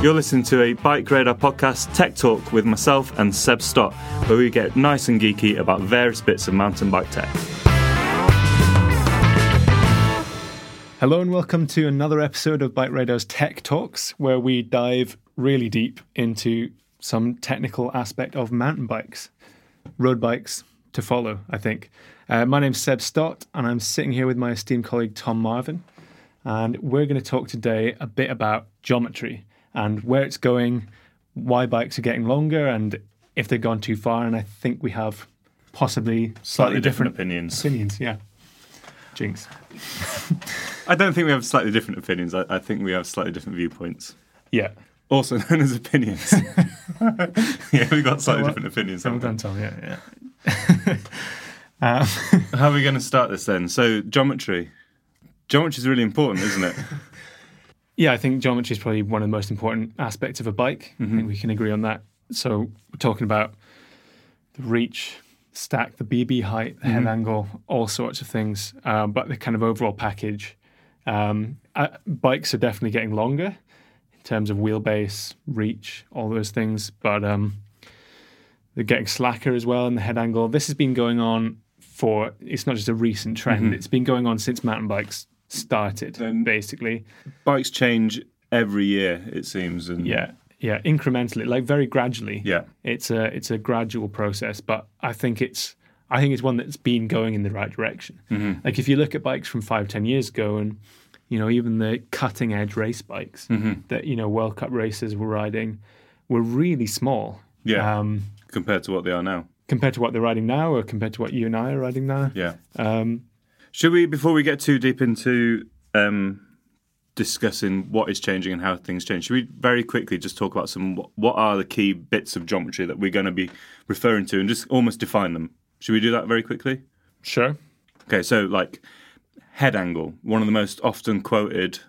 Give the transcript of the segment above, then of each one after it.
You're listening to a BikeRadar podcast, Tech Talk, with myself and Seb Stott, where we get nice and geeky about various bits of mountain bike tech. Hello and welcome to another episode of BikeRadar's Tech Talks, where we dive really deep into some technical aspect of mountain bikes, road bikes to follow, I think. Uh, my name's Seb Stott, and I'm sitting here with my esteemed colleague Tom Marvin, and we're going to talk today a bit about geometry and where it's going, why bikes are getting longer, and if they've gone too far. And I think we have possibly slightly, Slightly different different, opinions. opinions. Yeah. Jinx. I don't think we have slightly different opinions. I, I think we have slightly different viewpoints, Yeah. also known as opinions. yeah, we've got slightly Well, different opinions. Haven't Tom. Yeah, yeah. um. How are we going to start this then? So, geometry. Geometry is really important, isn't it? Yeah, I think geometry is probably one of the most important aspects of a bike. I think we can agree on that. So we're talking about the reach, stack, the BB height, the head angle, all sorts of things. Um, but the kind of overall package. Um, uh, bikes are definitely getting longer in terms of wheelbase, reach, all those things. But um, they're getting slacker as well in the head angle. This has been going on for, it's not just a recent trend, it's been going on since mountain bikes started, Then- basically. Bikes change every year, it seems. And Yeah, yeah, incrementally, like very gradually. Yeah. it's a it's a gradual process, but I think it's I think it's one that's been going in the right direction. Mm-hmm. Like if you look at bikes from five ten years ago, and you know even the cutting edge race bikes Mm-hmm. that you know World Cup racers were riding were really small. Yeah. Um, compared to what they are now. compared to what they're riding now, or compared to what you and I are riding now. Yeah. Um, Should we, before we get too deep into um, discussing what is changing and how things change, should we very quickly just talk about some what, what are the key bits of geometry that we're going to be referring to and just almost define them? Should we do that very quickly? sure. Okay, so like head angle, one of the most often quoted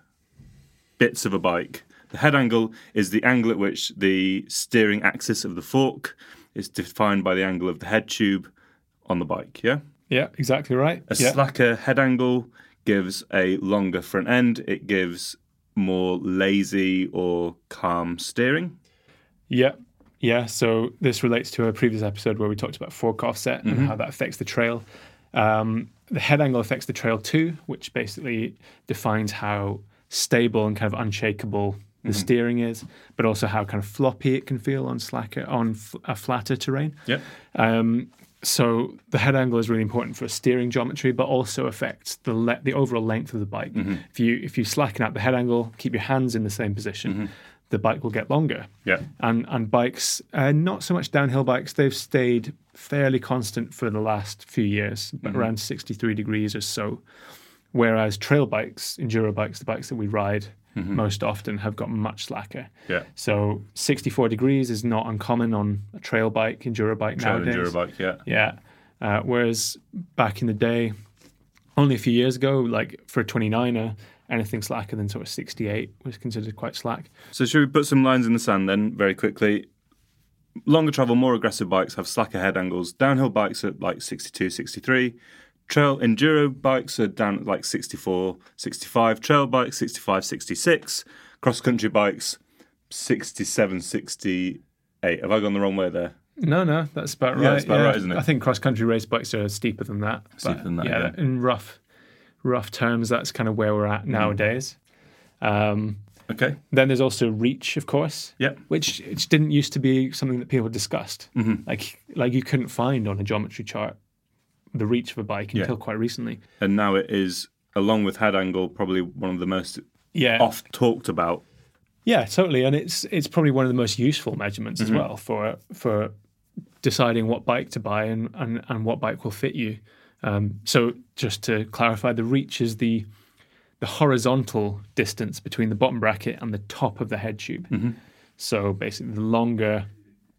bits of a bike. The head angle is the angle at which the steering axis of the fork is defined by the angle of the head tube on the bike. Yeah. Yeah, exactly right. A yeah. slacker head angle gives a longer front end. It gives more lazy or calm steering. Yeah. Yeah. So this relates to a previous episode where we talked about fork offset and how that affects the trail. Um, the head angle affects the trail too, which basically defines how stable and kind of unshakable the steering is, but also how kind of floppy it can feel on slacker on f- a flatter terrain. Yeah. Um, so the head angle is really important for steering geometry, but also affects the le- the overall length of the bike. Mm-hmm. If you if you slacken out the head angle, keep your hands in the same position, mm-hmm. the bike will get longer. Yeah. And and bikes, uh, not so much downhill bikes. They've stayed fairly constant for the last few years, but mm-hmm. around sixty three degrees or so. Whereas trail bikes, enduro bikes, the bikes that we ride most often, have got much slacker. Yeah. So 64 degrees is not uncommon on a trail bike, enduro bike Trail nowadays. enduro bike. Yeah. Yeah. Uh, whereas back in the day, only a few years ago, like for a 29er, Anything slacker than sort of 68 was considered quite slack. So should we put some lines in the sand then, very quickly? Longer travel, more aggressive bikes have slacker head angles. Downhill bikes at like 62, 63. Trail enduro bikes are down at like 64, 65. Trail bikes 65, 66. Cross country bikes 67, 68. Have I gone the wrong way there? No, no, that's about right. Yeah, that's about right, isn't it? I think cross country race bikes are steeper than that. Steeper than that, Yeah, yeah. in rough, rough terms, that's kind of where we're Mm. at nowadays. Um, Okay. then there's also reach, of course. Yep. Which which didn't used to be something that people discussed. Mm-hmm. Like like you couldn't find on a geometry chart the reach of a bike Yeah. until quite recently. And now it is, along with head angle, probably one of the most Yeah. oft talked about. Yeah, totally, and it's it's probably one of the most useful measurements Mm-hmm. as well for for deciding what bike to buy and and, and what bike will fit you. Um, so just to clarify, the reach is the the horizontal distance between the bottom bracket and the top of the head tube. Mm-hmm. So basically, the longer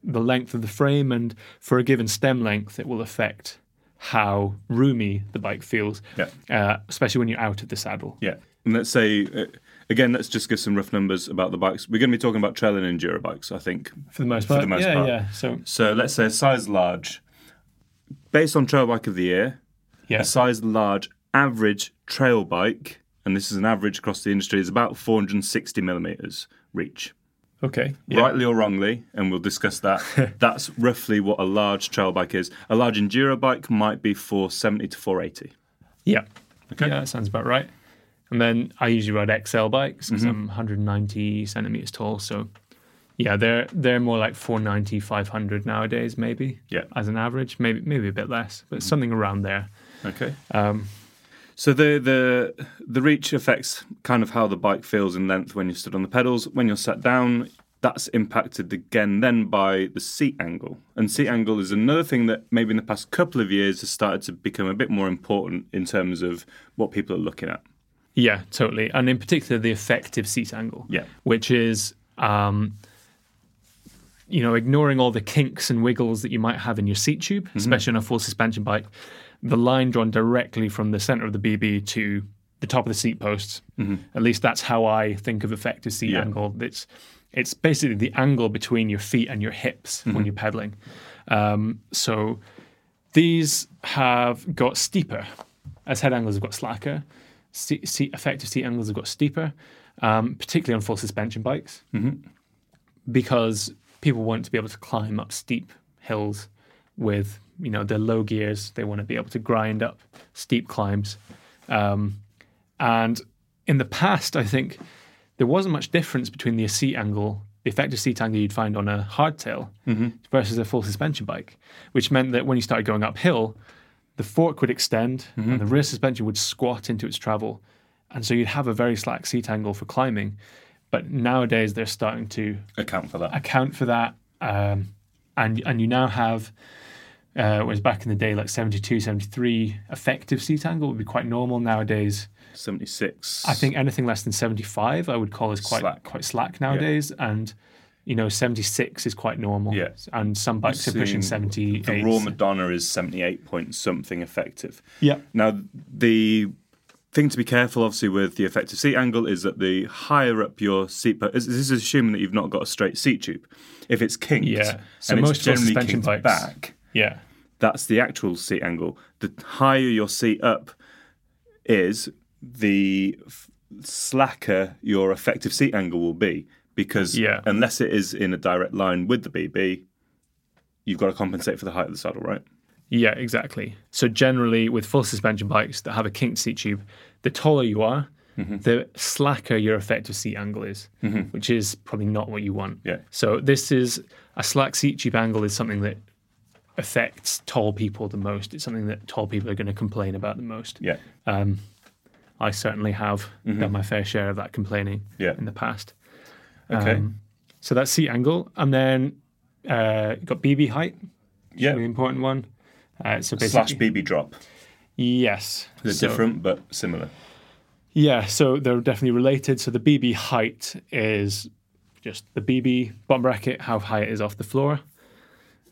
the length of the frame, and for a given stem length, it will affect how roomy the bike feels, Yeah. uh, especially when you're out of the saddle. Yeah. And let's say, uh, again, let's just give some rough numbers about the bikes. We're going to be talking about trail and enduro bikes, I think. For the most For part, the most yeah, part. yeah. So So let's say a size large, based on Trail Bike of the Year, yeah, a size large average trail bike, and this is an average across the industry, is about 460 millimeters reach. Okay, yeah. Rightly or wrongly, and we'll discuss that. that's roughly what a large trail bike is. A large enduro bike might be 470 to 480. Yeah. Okay. Yeah, that sounds about right. And then I usually ride XL bikes because Mm-hmm. I'm 190 centimeters tall. So yeah, they're they're more like 490, 500 nowadays, maybe. Yeah. Mm-hmm. As an average, maybe maybe a bit less, but something around there. Okay. Um, So the the the reach affects kind of how the bike feels in length when you're stood on the pedals. When you're sat down, that's impacted again then by the seat angle. And seat angle is another thing that maybe in the past couple of years has started to become a bit more important in terms of what people are looking at. yeah, totally. And in particular, the effective seat angle. Yeah. Which is, um, you know, ignoring all the kinks and wiggles that you might have in your seat tube, Mm-hmm. especially on a full suspension bike, the line drawn directly from the center of the BB to the top of the seat posts. At least that's how I think of effective seat Mm-hmm. Yeah. angle. It's it's basically the angle between your feet and your hips Mm-hmm. when you're pedaling. Um, so these have got steeper, as head angles have got slacker. Seat, seat, effective seat angles have got steeper, um, particularly on full suspension bikes, because people want to be able to climb up steep hills with you know their low gears. They want to be able to grind up steep climbs, um, and in the past, I think there wasn't much difference between the seat angle, the effective seat angle you'd find on a hardtail versus a full suspension bike, which meant that when you started going uphill, the fork would extend and the rear suspension would squat into its travel. And so you'd have a very slack seat angle for climbing. But nowadays they're starting to Account for that. account for that. Um, and, and you now have, uh, whereas back in the day, like 72, 73, effective seat angle would be quite normal. Nowadays, 76. I think anything less than 75 I would call as quite Slack. quite slack nowadays. And, you know, 76 is quite normal. Yeah. And some bikes are pushing Seeing 78. The RAAW Madonna is 78 point something effective. Yeah. Now, the thing to be careful, obviously, with the effective seat angle is that the higher up your seat, po- this is assuming that you've not got a straight seat tube. If it's kinked, Yeah. So and most it's generally suspension kinked bikes- back, Yeah. that's the actual seat angle. The higher your seat up is, the f- slacker your effective seat angle will be. Because Yeah. unless it is in a direct line with the BB, you've got to compensate for the height of the saddle, right? Yeah, exactly. So generally, with full suspension bikes that have a kinked seat tube, the taller you are, Mm-hmm. the slacker your effective seat angle is, which is probably not what you want. Yeah. So this is a slack seat tube angle is something that affects tall people the most. It's something that tall people are going to complain about the most. Yeah. Um, I certainly have done my fair share of that complaining Mm-hmm. Yeah. in the past. Okay. Um, so that's seat angle, and then uh, you've got BB height, yeah. really important one. Uh, so Slash BB drop. yes, They're So- different but similar. Yeah, so they're definitely related. So the BB height is just the BB bottom bracket, how high it is off the floor,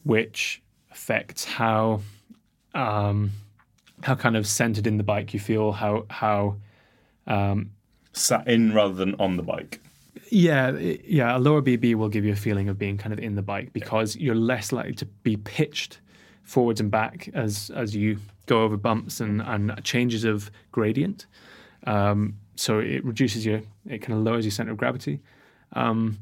which affects how um, how kind of centered in the bike you feel, how how um, sat in rather than on the bike. Yeah, yeah. A lower BB will give you a feeling of being kind of in the bike because you're less likely to be pitched forwards and back as as you go over bumps and, and changes of gradient. Um, so it reduces your, it kind of lowers your center of gravity. Um,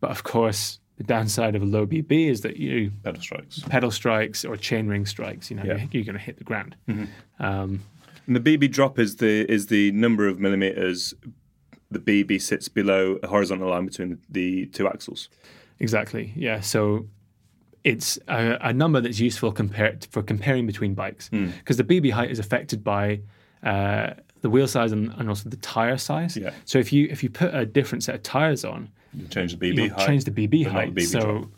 but of course, the downside of a low BB is that you Pedal strikes. pedal strikes or chainring strikes. You know, Yeah. you're, you're going to hit the ground. Um, And the BB drop is the is the number of millimeters the BB sits below a horizontal line between the two axles. Exactly. Yeah. So it's a, a number that's useful compared for comparing between bikes Hmm. because the BB height is affected by uh, the wheel size and, and also the tire size. Yeah. So if you if you put a different set of tires on, You change the BB height. change the BB height. the BB so drop.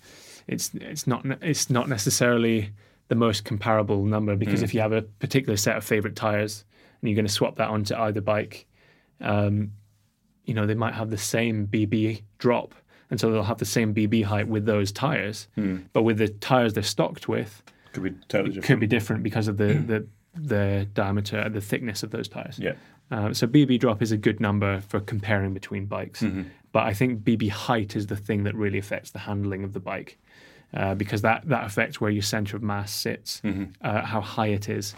it's it's not it's not necessarily the most comparable number because Hmm. if you have a particular set of favorite tires and you're going to swap that onto either bike, um, you know they might have the same BB drop, and so they'll have the same BB height with those tires, Hmm. but with the tires they're stocked with, could be totally different. could be different because of the the the diameter, the thickness of those tires. Yeah. Uh, so BB drop is a good number for comparing between bikes, Mm-hmm. But I think BB height is the thing that really affects the handling of the bike, uh, because that that affects where your center of mass sits, Mm-hmm. uh, how high it is,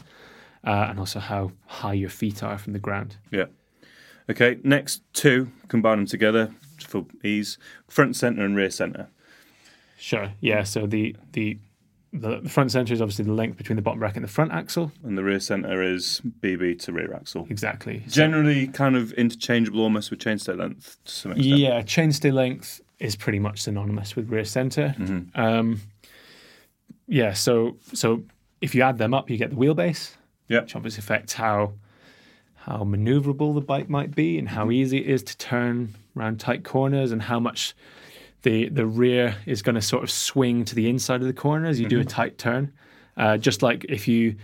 uh, and also how high your feet are from the ground. Yeah. Okay, next two, combine them together for ease. Front center and rear center. Sure. Yeah. So the the the front center is obviously the length between the bottom bracket and the front axle. And the rear center is BB to rear axle. Exactly. So- Generally kind of interchangeable almost with chainstay length to some extent. Yeah, chainstay length is pretty much synonymous with rear center. Mm-hmm. Um, yeah, so so if you add them up, you get the wheelbase, Yeah. which obviously affects how how maneuverable the bike might be and Mm-hmm. how easy it is to turn around tight corners and how much the the rear is going to sort of swing to the inside of the corner as you do a tight turn. Uh, just like if you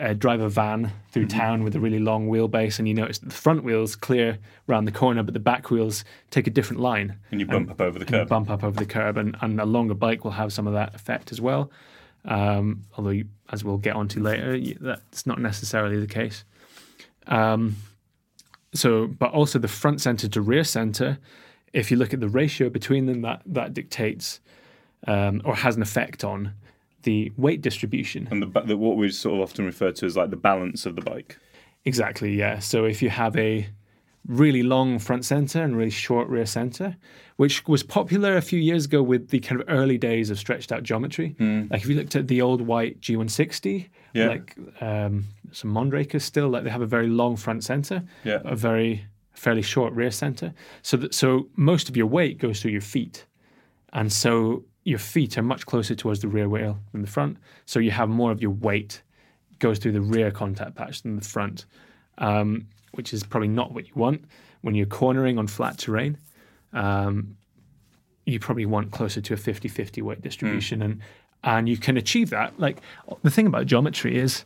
uh, drive a van through town with a really long wheelbase and you notice the front wheels clear around the corner, but the back wheels take a different line. And you bump up over the and you curb. bump up over the curb, and, and a longer bike will have some of that effect as well. Um, although, you, as we'll get onto later, you- that's not necessarily the case. Um, so, but also the front center to rear center, if you look at the ratio between them, that that dictates um, or has an effect on the weight distribution. And the, the what we sort of often refer to as like the balance of the bike. Exactly, yeah. So if you have a really long front center and really short rear center, which was popular a few years ago with the kind of early days of stretched out geometry. Like if you looked at the old Whyte G160, Yeah. like um, some Mondrakers still, like they have a very long front center, Yeah. a very fairly short rear center. So that so most of your weight goes through your feet, and so your feet are much closer towards the rear wheel than the front. So you have more of your weight goes through the rear contact patch than the front, um, which is probably not what you want when you're cornering on flat terrain. Um, you probably want closer to a 50-50 weight distribution and and you can achieve that like the thing about geometry is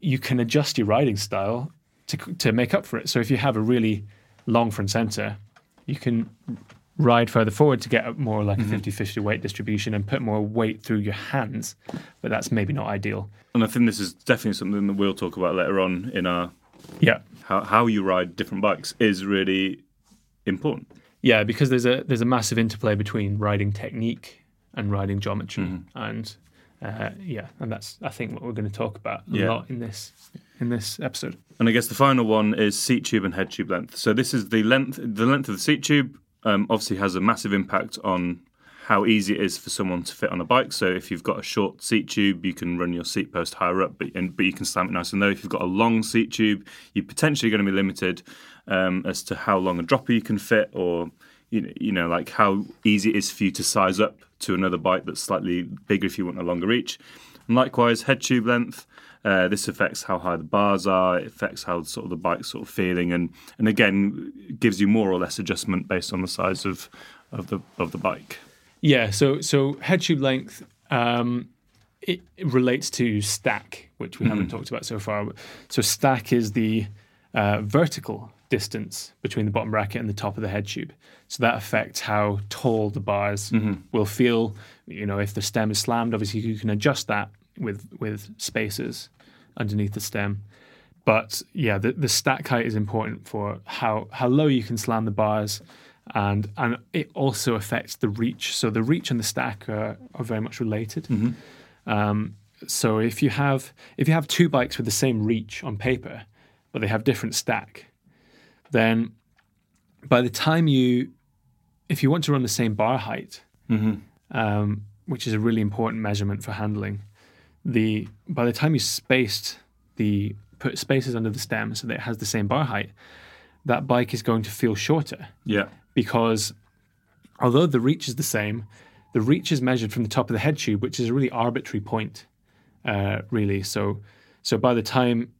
you can adjust your riding style to to make up for it. So if you have a really long front center you can ride further forward to get a more like a mm-hmm. 50-50 weight distribution and put more weight through your hands but that's maybe not ideal. And I think this is definitely something that we'll talk about later on in our yeah. How, how you ride different bikes is really important. Yeah, because there's a there's a massive interplay between riding technique and riding geometry, mm-hmm. and uh, yeah, and that's I think what we're going to talk about a Yeah. lot in this in this episode. And I guess the final one is seat tube and head tube length. So this is the length. The length of the seat tube um, obviously has a massive impact on how easy it is for someone to fit on a bike. So if you've got a short seat tube, you can run your seat post higher up, but and, but you can slam it nice and low. If you've got a long seat tube, you're potentially going to be limited um, as to how long a dropper you can fit, or you know, you know, like how easy it is for you to size up to another bike that's slightly bigger if you want a longer reach. And likewise, head tube length. Uh, this affects how high the bars are. It affects how sort of the bike's sort of feeling, and and again gives you more or less adjustment based on the size of of the of the bike. Yeah, so so head tube length um, it, it relates to stack, which we haven't talked about so far. So stack is the uh, vertical distance between the bottom bracket and the top of the head tube. So that affects how tall the bars will feel. You know, if the stem is slammed, obviously you can adjust that with with spacers underneath the stem. but yeah, the, the stack height is important for how how low you can slam the bars, and and it also affects the reach. So the reach and the stack are, are very much related. Um, so if you have if you have two bikes with the same reach on paper, but they have different stack, then by the time you if you want to run the same bar height, um, which is a really important measurement for handling, the by the time you spaced the put spaces under the stem so that it has the same bar height, that bike is going to feel shorter Yeah. because although the reach is the same, the reach is measured from the top of the head tube, which is a really arbitrary point, uh, really. So, so by the time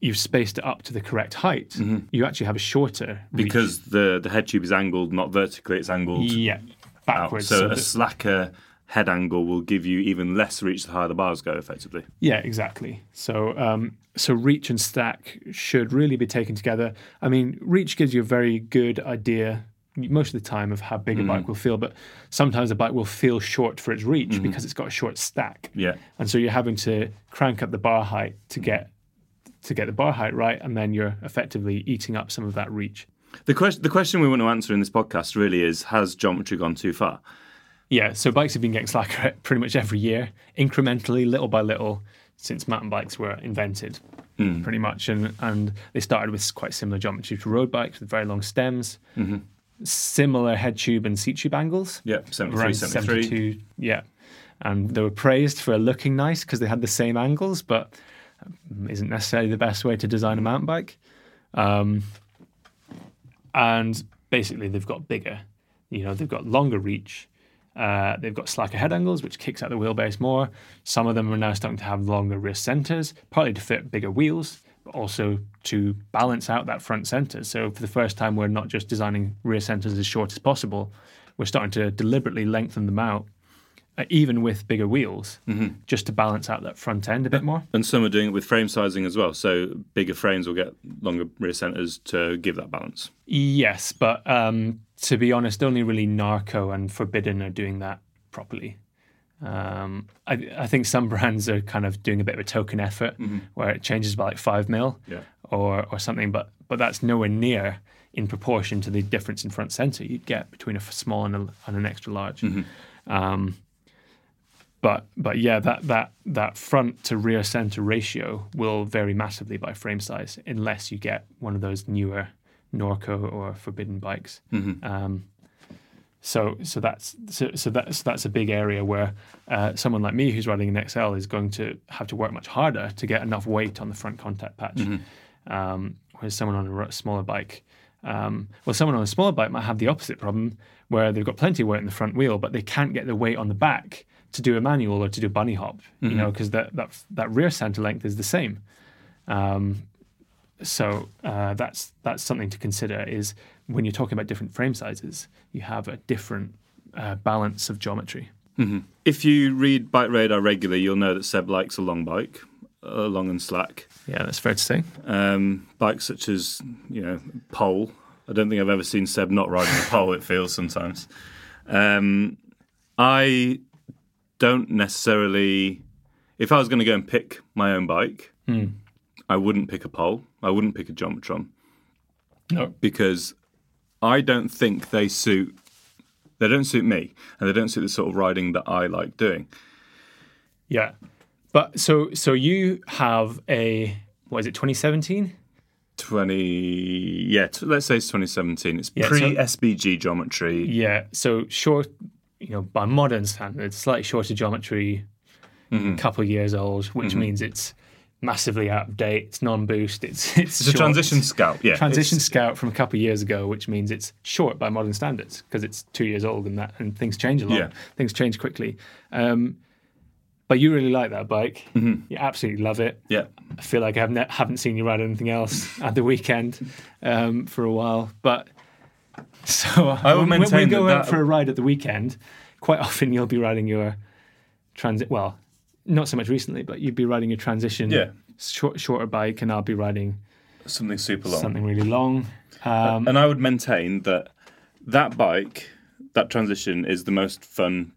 you've spaced it up to the correct height, mm-hmm. you actually have a shorter reach. Because the, the head tube is angled not vertically, it's angled yeah, out. backwards. So, a slacker head angle will give you even less reach the higher the bars go, effectively. Yeah, exactly. So, um, so reach and stack should really be taken together. I mean, reach gives you a very good idea most of the time of how big a mm-hmm. bike will feel, but sometimes a bike will feel short for its reach mm-hmm. because it's got a short stack. Yeah. and so you're having to crank up the bar height to get to get the bar height right, and then you're effectively eating up some of that reach. The, question, the question we want to answer in this podcast really is Has geometry gone too far? Yeah, so bikes have been getting slacker pretty much every year, incrementally, little by little, since mountain bikes were invented, hmm. pretty much. And and they started with quite similar geometry to road bikes with very long stems, mm-hmm. similar head tube and seat tube angles. Yeah, 73, 73. 72, yeah. And they were praised for looking nice because they had the same angles, but isn't necessarily the best way to design a mountain bike. Um, and basically, they've got bigger. You know, they've got longer reach. Uh, they've got slacker head angles, which kicks out the wheelbase more. Some of them are now starting to have longer rear centers, partly to fit bigger wheels, but also to balance out that front center. So for the first time, we're not just designing rear centers as short as possible. We're starting to deliberately lengthen them out, even with bigger wheels, just to balance out that front end a bit more. And some are doing it with frame sizing as well. So bigger frames will get longer rear centers to give that balance. Yes, but um, to be honest, only really Norco and Forbidden are doing that properly. Um, I, I think some brands are kind of doing a bit of a token effort where it changes by like five mil Yeah. or or something, but but that's nowhere near in proportion to the difference in front center you'd get between a small and, a, and an extra large. Um, but but yeah, that that that front to rear center ratio will vary massively by frame size unless you get one of those newer Norco or Forbidden bikes. Um, so so that's so, so that's that's a big area where uh, someone like me who's riding an XL is going to have to work much harder to get enough weight on the front contact patch. Um, whereas someone on a smaller bike, um, well, someone on a smaller bike might have the opposite problem where they've got plenty of weight in the front wheel, but they can't get the weight on the back to do a manual or to do a bunny hop. You know, because that that that rear center length is the same. Um, so uh, that's that's something to consider. Is when you're talking about different frame sizes, you have a different uh, balance of geometry. If you read BikeRadar regularly, you'll know that Seb likes a long bike, uh, long and slack. Yeah, that's fair to say. Um, bikes such as, you know, Pole. I don't think I've ever seen Seb not riding a Pole, it feels sometimes. Um, I don't necessarily, if I was going to go and pick my own bike, hmm. I wouldn't pick a Pole. I wouldn't pick a Geometron No. because I don't think they suit. They don't suit me, and they don't suit the sort of riding that I like doing. Yeah, but so so you have a what is it 2017? 20 yeah t- let's say it's 2017 it's Yeah, so- pre SBG geometry Yeah, so short, you know, by modern standards, slightly shorter geometry, Mm-hmm. a couple of years old, which means it's massively out of date. It's non-boost. It's it's, it's a Transition Scout yeah transition it's- scout from a couple of years ago, which means it's short by modern standards because it's two years old and that and things change a lot. Yeah. Things change quickly. Um, but you really like that bike. Mm-hmm. You absolutely love it. yeah I feel like I have ne- haven't seen you ride anything else at the weekend um, for a while. But so I will when, when we maintain go that out that- for a ride at the weekend, quite often you'll be riding your transit. Well, not so much recently, but you'd be riding your Transition Yeah. short, shorter bike, and I'll be riding something super long something really long. Um, and i would maintain that that bike that Transition is the most fun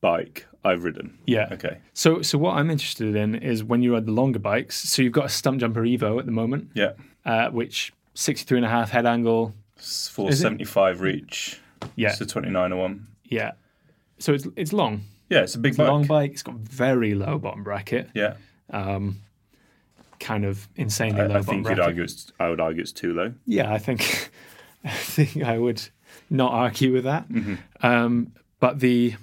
bike I've ridden. Yeah. Okay. So, so what I'm interested in is when you ride the longer bikes. So you've got a Stumpjumper Evo at the moment, Yeah. uh, which 63 and a half head angle. For 75 reach. Yeah. It's a 2901. Yeah. So it's it's long. Yeah, it's a big It's a bike. long bike. It's got very low bottom bracket. Yeah. Um, kind of insanely I, low I bottom think you'd bracket. argue it's, I would argue it's too low. Yeah, I think I think I would not argue with that. Um, but the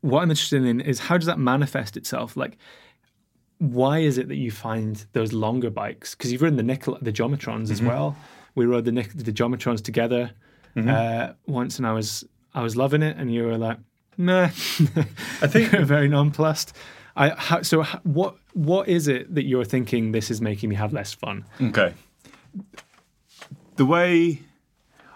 what I'm interested in is how does that manifest itself? Like, why is it that you find those longer bikes? Because you've ridden the Nicolai, the Geometrons as well. We rode the the Geometrons together uh, once, and I was I was loving it, and you were like, nah. I think- you're very nonplussed. I how, so what what is it that you're thinking this is making me have less fun? Okay. The way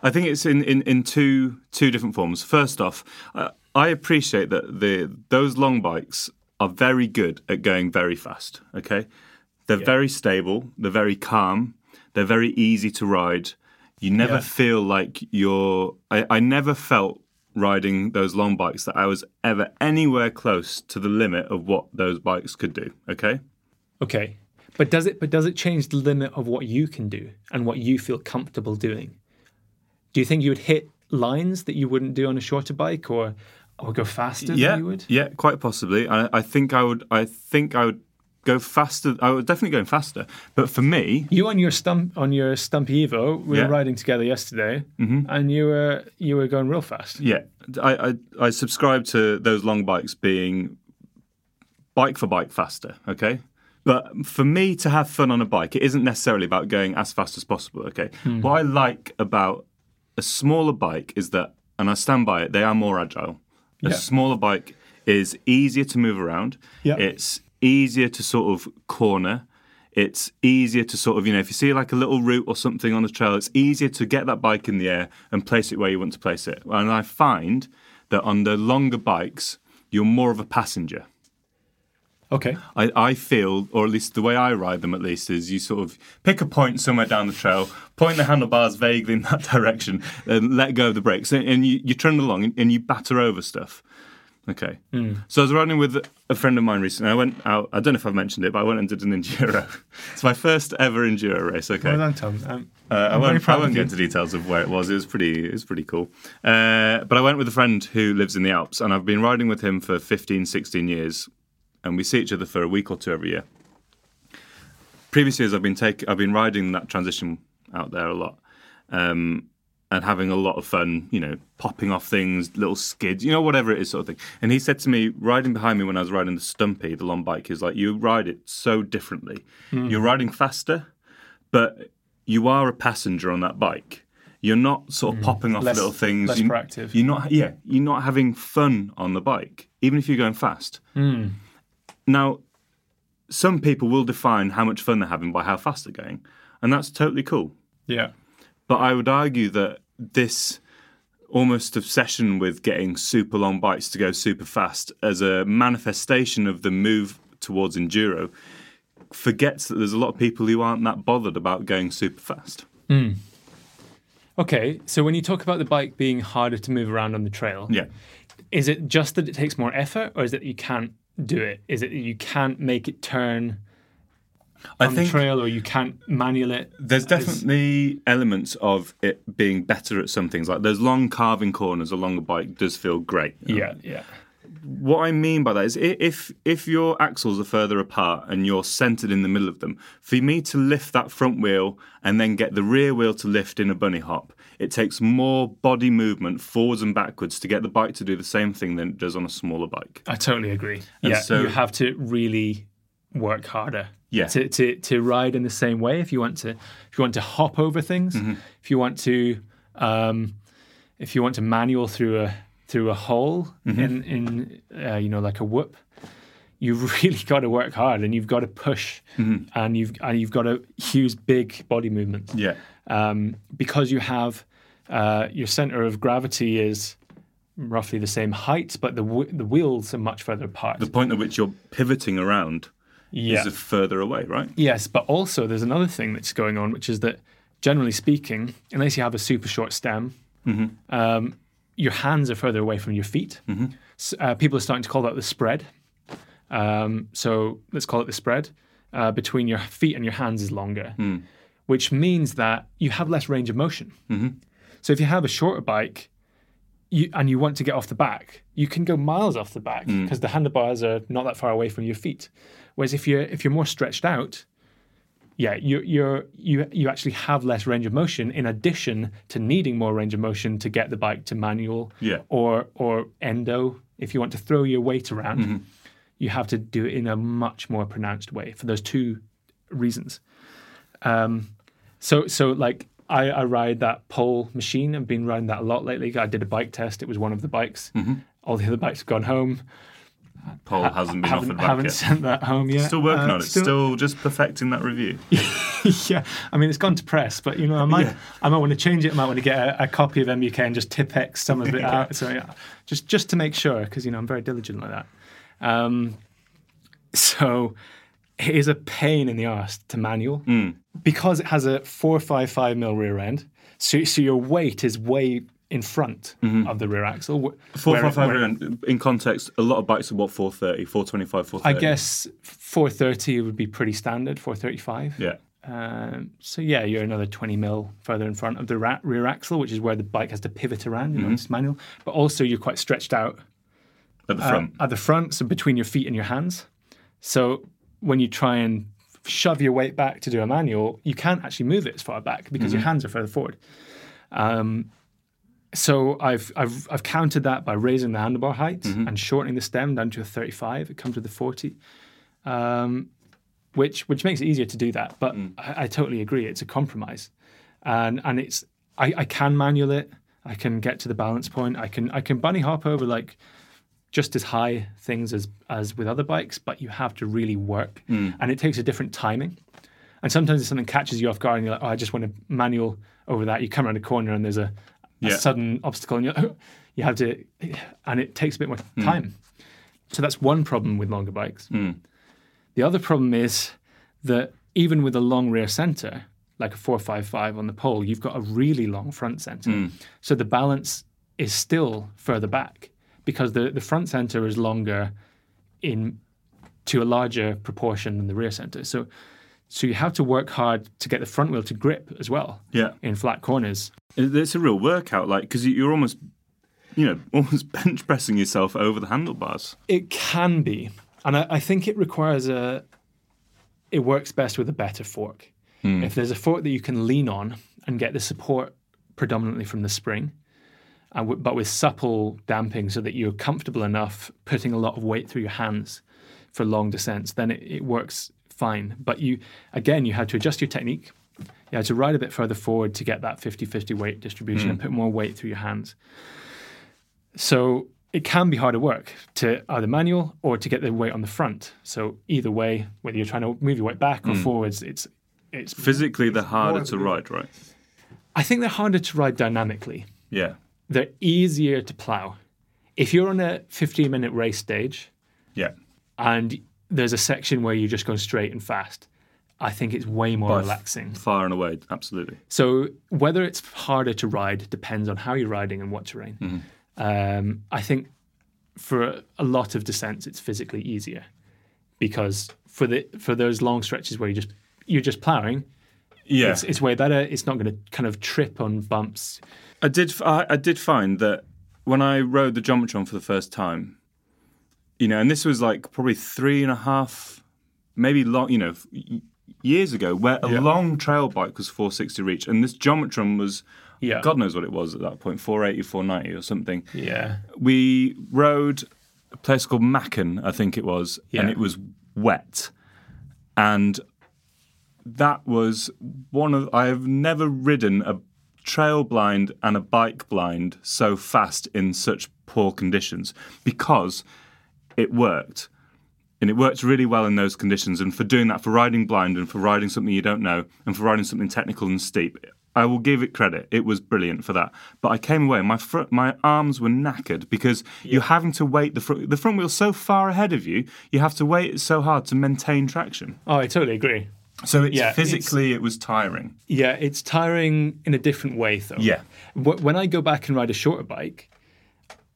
I think it's in, in, in two two different forms. First off, I, I appreciate that the those long bikes are very good at going very fast. Okay, they're very stable. They're very calm. They're very easy to ride. You never Yeah. feel like you're. I, I never felt riding those long bikes that I was ever anywhere close to the limit of what those bikes could do. Okay. Okay. But does it but does it change the limit of what you can do and what you feel comfortable doing? Do you think you would hit lines that you wouldn't do on a shorter bike or or go faster yeah, than you would? Yeah, quite possibly. I, I think I would. I think I would go faster. I would definitely going faster. But for me, You on your stump on your Stumpy Evo, we Yeah. were riding together yesterday, mm-hmm. and you were you were going real fast. yeah, I, I I subscribe to those long bikes being bike for bike faster. Okay. But for me to have fun on a bike, it isn't necessarily about going as fast as possible. Okay. Hmm. What I like about a smaller bike is that, and I stand by it, they are more agile. A Yeah. smaller bike is easier to move around. Yeah. It's easier to sort of corner. It's easier to sort of, you know, if you see like a little root or something on the trail, it's easier to get that bike in the air and place it where you want to place it. And I find that on the longer bikes, you're more of a passenger. Okay. I, I feel, or at least the way I ride them, at least, is you sort of pick a point somewhere down the trail, point the handlebars vaguely in that direction, and let go of the brakes, and, and you, you trundle along and, and you batter over stuff. Okay. So I was running with a friend of mine recently. I went out. I don't know if I've mentioned it, but I went and did an enduro. it's my first ever enduro race. Okay. Well done, Tom. Um, Uh, I won't, I won't get into details of where it was. It was pretty. It was pretty cool. Uh, but I went with a friend who lives in the Alps, and I've been riding with him for 15, 16 years, and we see each other for a week or two every year. Previous years, I've been take, I've been riding that Transition out there a lot, um, and having a lot of fun. You know, popping off things, little skids, you know, whatever it is, sort of thing. And he said to me, riding behind me when I was riding the Stumpy, the long bike, is like you ride it so differently. Hmm. You're riding faster, but you are a passenger on that bike. You're not sort of hmm. popping off Less- little things. less you, proactive. You're not, yeah. You're not having fun on the bike, even if you're going fast. Hmm. Now, some people will define how much fun they're having by how fast they're going, and that's totally cool. yeah. But I would argue that this almost obsession with getting super long bikes to go super fast as a manifestation of the move towards enduro forgets that there's a lot of people who aren't that bothered about going super fast. Hmm. Okay. So when you talk about the bike being harder to move around on the trail, Yeah. is it just that it takes more effort, or is it that you can't do it? Is it that you can't make it turn I the trail, or you can't manual it? There's definitely elements of it being better at some things. Like those long carving corners along a bike does feel great. Yeah. Yeah. What I mean by that is if if your axles are further apart and you're centered in the middle of them, for me to lift that front wheel and then get the rear wheel to lift in a bunny hop, it takes more body movement forwards and backwards to get the bike to do the same thing than it does on a smaller bike. I totally agree. And yeah, so- you have to really work harder. Yeah. To, to to ride in the same way if you want to if you want to hop over things, Mm-hmm. if you want to um, if you want to manual through a through a hole Mm-hmm. in in uh, you know like a whoop, you've really got to work hard and you've got to push and you've and you've got to use big body movements Mm-hmm. Yeah. um, because you have uh, your center of gravity is roughly the same height, but the w- the wheels are much further apart. The point at which you're pivoting around yeah. is further away, right? Yes, but also there's another thing that's going on, which is that generally speaking, unless you have a super short stem, um, your hands are further away from your feet. S- uh, people are starting to call that the spread. Um, so let's call it the spread. Uh, between your feet and your hands is longer, which means that you have less range of motion. So if you have a shorter bike you, and you want to get off the back, you can go miles off the back because the handlebars are not that far away from your feet. Whereas if you're if you're more stretched out, yeah, you you're you you actually have less range of motion in addition to needing more range of motion to get the bike to manual Yeah. or or endo. If you want to throw your weight around, you have to do it in a much more pronounced way for those two reasons. Um, so so like I, I ride that Pole Machine. I've been riding that a lot lately. I did a bike test. It was one of the bikes. All the other bikes have gone home. Paul hasn't been offered back haven't yet. sent that home yet. Still working Uh, on it. Still, just perfecting that review. yeah, I mean it's gone to press, but you know I might Yeah. I might want to change it. I might want to get a, a copy of MBUK and just tip Tipp-Ex some of it out. So yeah, just just to make sure because you know I'm very diligent like that. Um, so it is a pain in the arse to manual because it has a four five five mil rear end. So so your weight is way in front of the rear axle. Four five five. in- context, a lot of bikes are what 430, 425, I guess 430 would be pretty standard. 435. Yeah. Um, so yeah, you're another 20 mil further in front of the ra- rear axle, which is where the bike has to pivot around. You know, it's manual, but also you're quite stretched out At the uh, front. at the front, so between your feet and your hands. So when you try and shove your weight back to do a manual, you can't actually move it as far back because your hands are further forward. Um, so I've, I've I've countered that by raising the handlebar height mm-hmm. and shortening the stem down to a 35. It comes with a 40, um, which which makes it easier to do that. But mm. I, I totally agree. It's a compromise, and and it's I, I can manual it. I can get to the balance point. I can I can bunny hop over like just as high things as as with other bikes, but you have to really work, mm. and it takes a different timing. And sometimes if something catches you off guard, and you're like, "Oh, I just want to manual over that." You come around a corner, and there's a, a sudden obstacle, and you you have to, and it takes a bit more hmm. time. So that's one problem with longer bikes. Hmm. The other problem is that even with a long rear center, like a 455 on the Pole, you've got a really long front center. Hmm. So the balance is still further back because the, the front center is longer in to a larger proportion than the rear center. So so you have to work hard to get the front wheel to grip as well Yeah. in flat corners. It's a real workout, like, because you're almost, you know, almost bench pressing yourself over the handlebars. It can be, and I, I think it requires a. It works best with a better fork. Hmm. If there's a fork that you can lean on and get the support predominantly from the spring, and w- but with supple damping, so that you're comfortable enough putting a lot of weight through your hands for long descents, then it, it works fine. But you, again, you had to adjust your technique. You had to ride a bit further forward to get that 50-50 weight distribution and hmm. put more weight through your hands. So it can be harder work to either manual or to get the weight on the front. So either way, whether you're trying to move your weight back or hmm. forwards, it's it's. Physically, they're harder to ride, right? I think they're harder to ride dynamically. Yeah. They're easier to plow. If you're on a 15 minute race stage Yeah. and there's a section where you're just going straight and fast, I think it's way more By f- relaxing. Far and away, absolutely. So whether it's harder to ride depends on how you're riding and what terrain. Mm-hmm. Um, I think for a lot of descents, it's physically easier because for the for those long stretches where you just you're just plowing, Yeah. it's, it's way better. It's not going to kind of trip on bumps. I did. I, I did find that when I rode the Geometron for the first time, you know, and this was like probably three and a half, maybe long, you know, years ago, where a Yeah. long trail bike was 460 reach, and this Geometron was, Yeah. God knows what it was at that point, 480, 490 or something. Yeah, We rode a place called Macken, I think it was, and it was wet, and that was one of I have never ridden a trail blind and a bike blind so fast in such poor conditions because it worked. And it worked really well in those conditions. And for doing that, for riding blind and for riding something you don't know and for riding something technical and steep, I will give it credit. It was brilliant for that. But I came away, my my arms were knackered because you're having to weight the front the front wheel's so far ahead of you. You have to weight so hard to maintain traction. oh, I totally agree. So it's Yeah, physically it was tiring. Yeah, it's tiring in a different way, though. Yeah. When I go back and ride a shorter bike,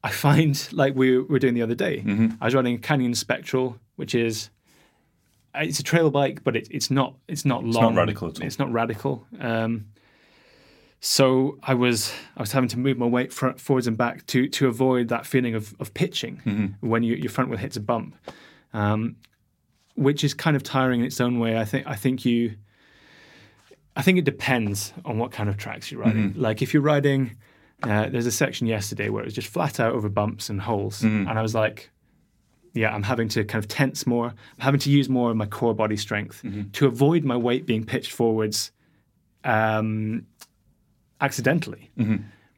I find like we were doing the other day. Mm-hmm. I was riding a Canyon Spectral, which is it's a trail bike, but it, it's not it's not not long. radical at all. It's not radical. Um, so I was I was having to move my weight front, forwards and back to to avoid that feeling of of pitching Mm-hmm. when you, your front wheel hits a bump, um, which is kind of tiring in its own way. I think I think you. I think it depends on what kind of tracks you're riding. Mm-hmm. Like if you're riding, uh, there's a section yesterday where it was just flat out over bumps and holes, Mm-hmm. and I was like, yeah, I'm having to kind of tense more. I'm having to use more of my core body strength Mm-hmm. to avoid my weight being pitched forwards um, accidentally.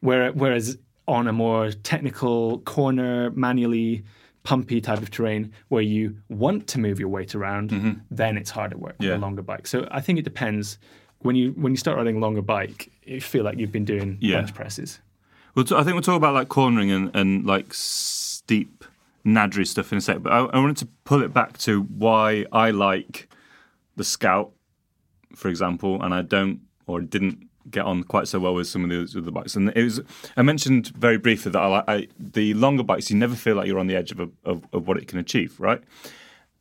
Where, whereas on a more technical corner, manually pumpy type of terrain where you want to move your weight around, then it's harder work Yeah. a longer bike. So I think it depends. When you when you start riding a longer bike, you feel like you've been doing Yeah. bench presses. We'll t- I think we'll talk about like cornering and, and like steep nadry stuff in a sec. But I, I wanted to pull it back to why I like the Scout, for example, and I don't or didn't get on quite so well with some of the other bikes. And it was I mentioned very briefly that I I, the longer bikes. You never feel like you're on the edge of, a, of of what it can achieve, right?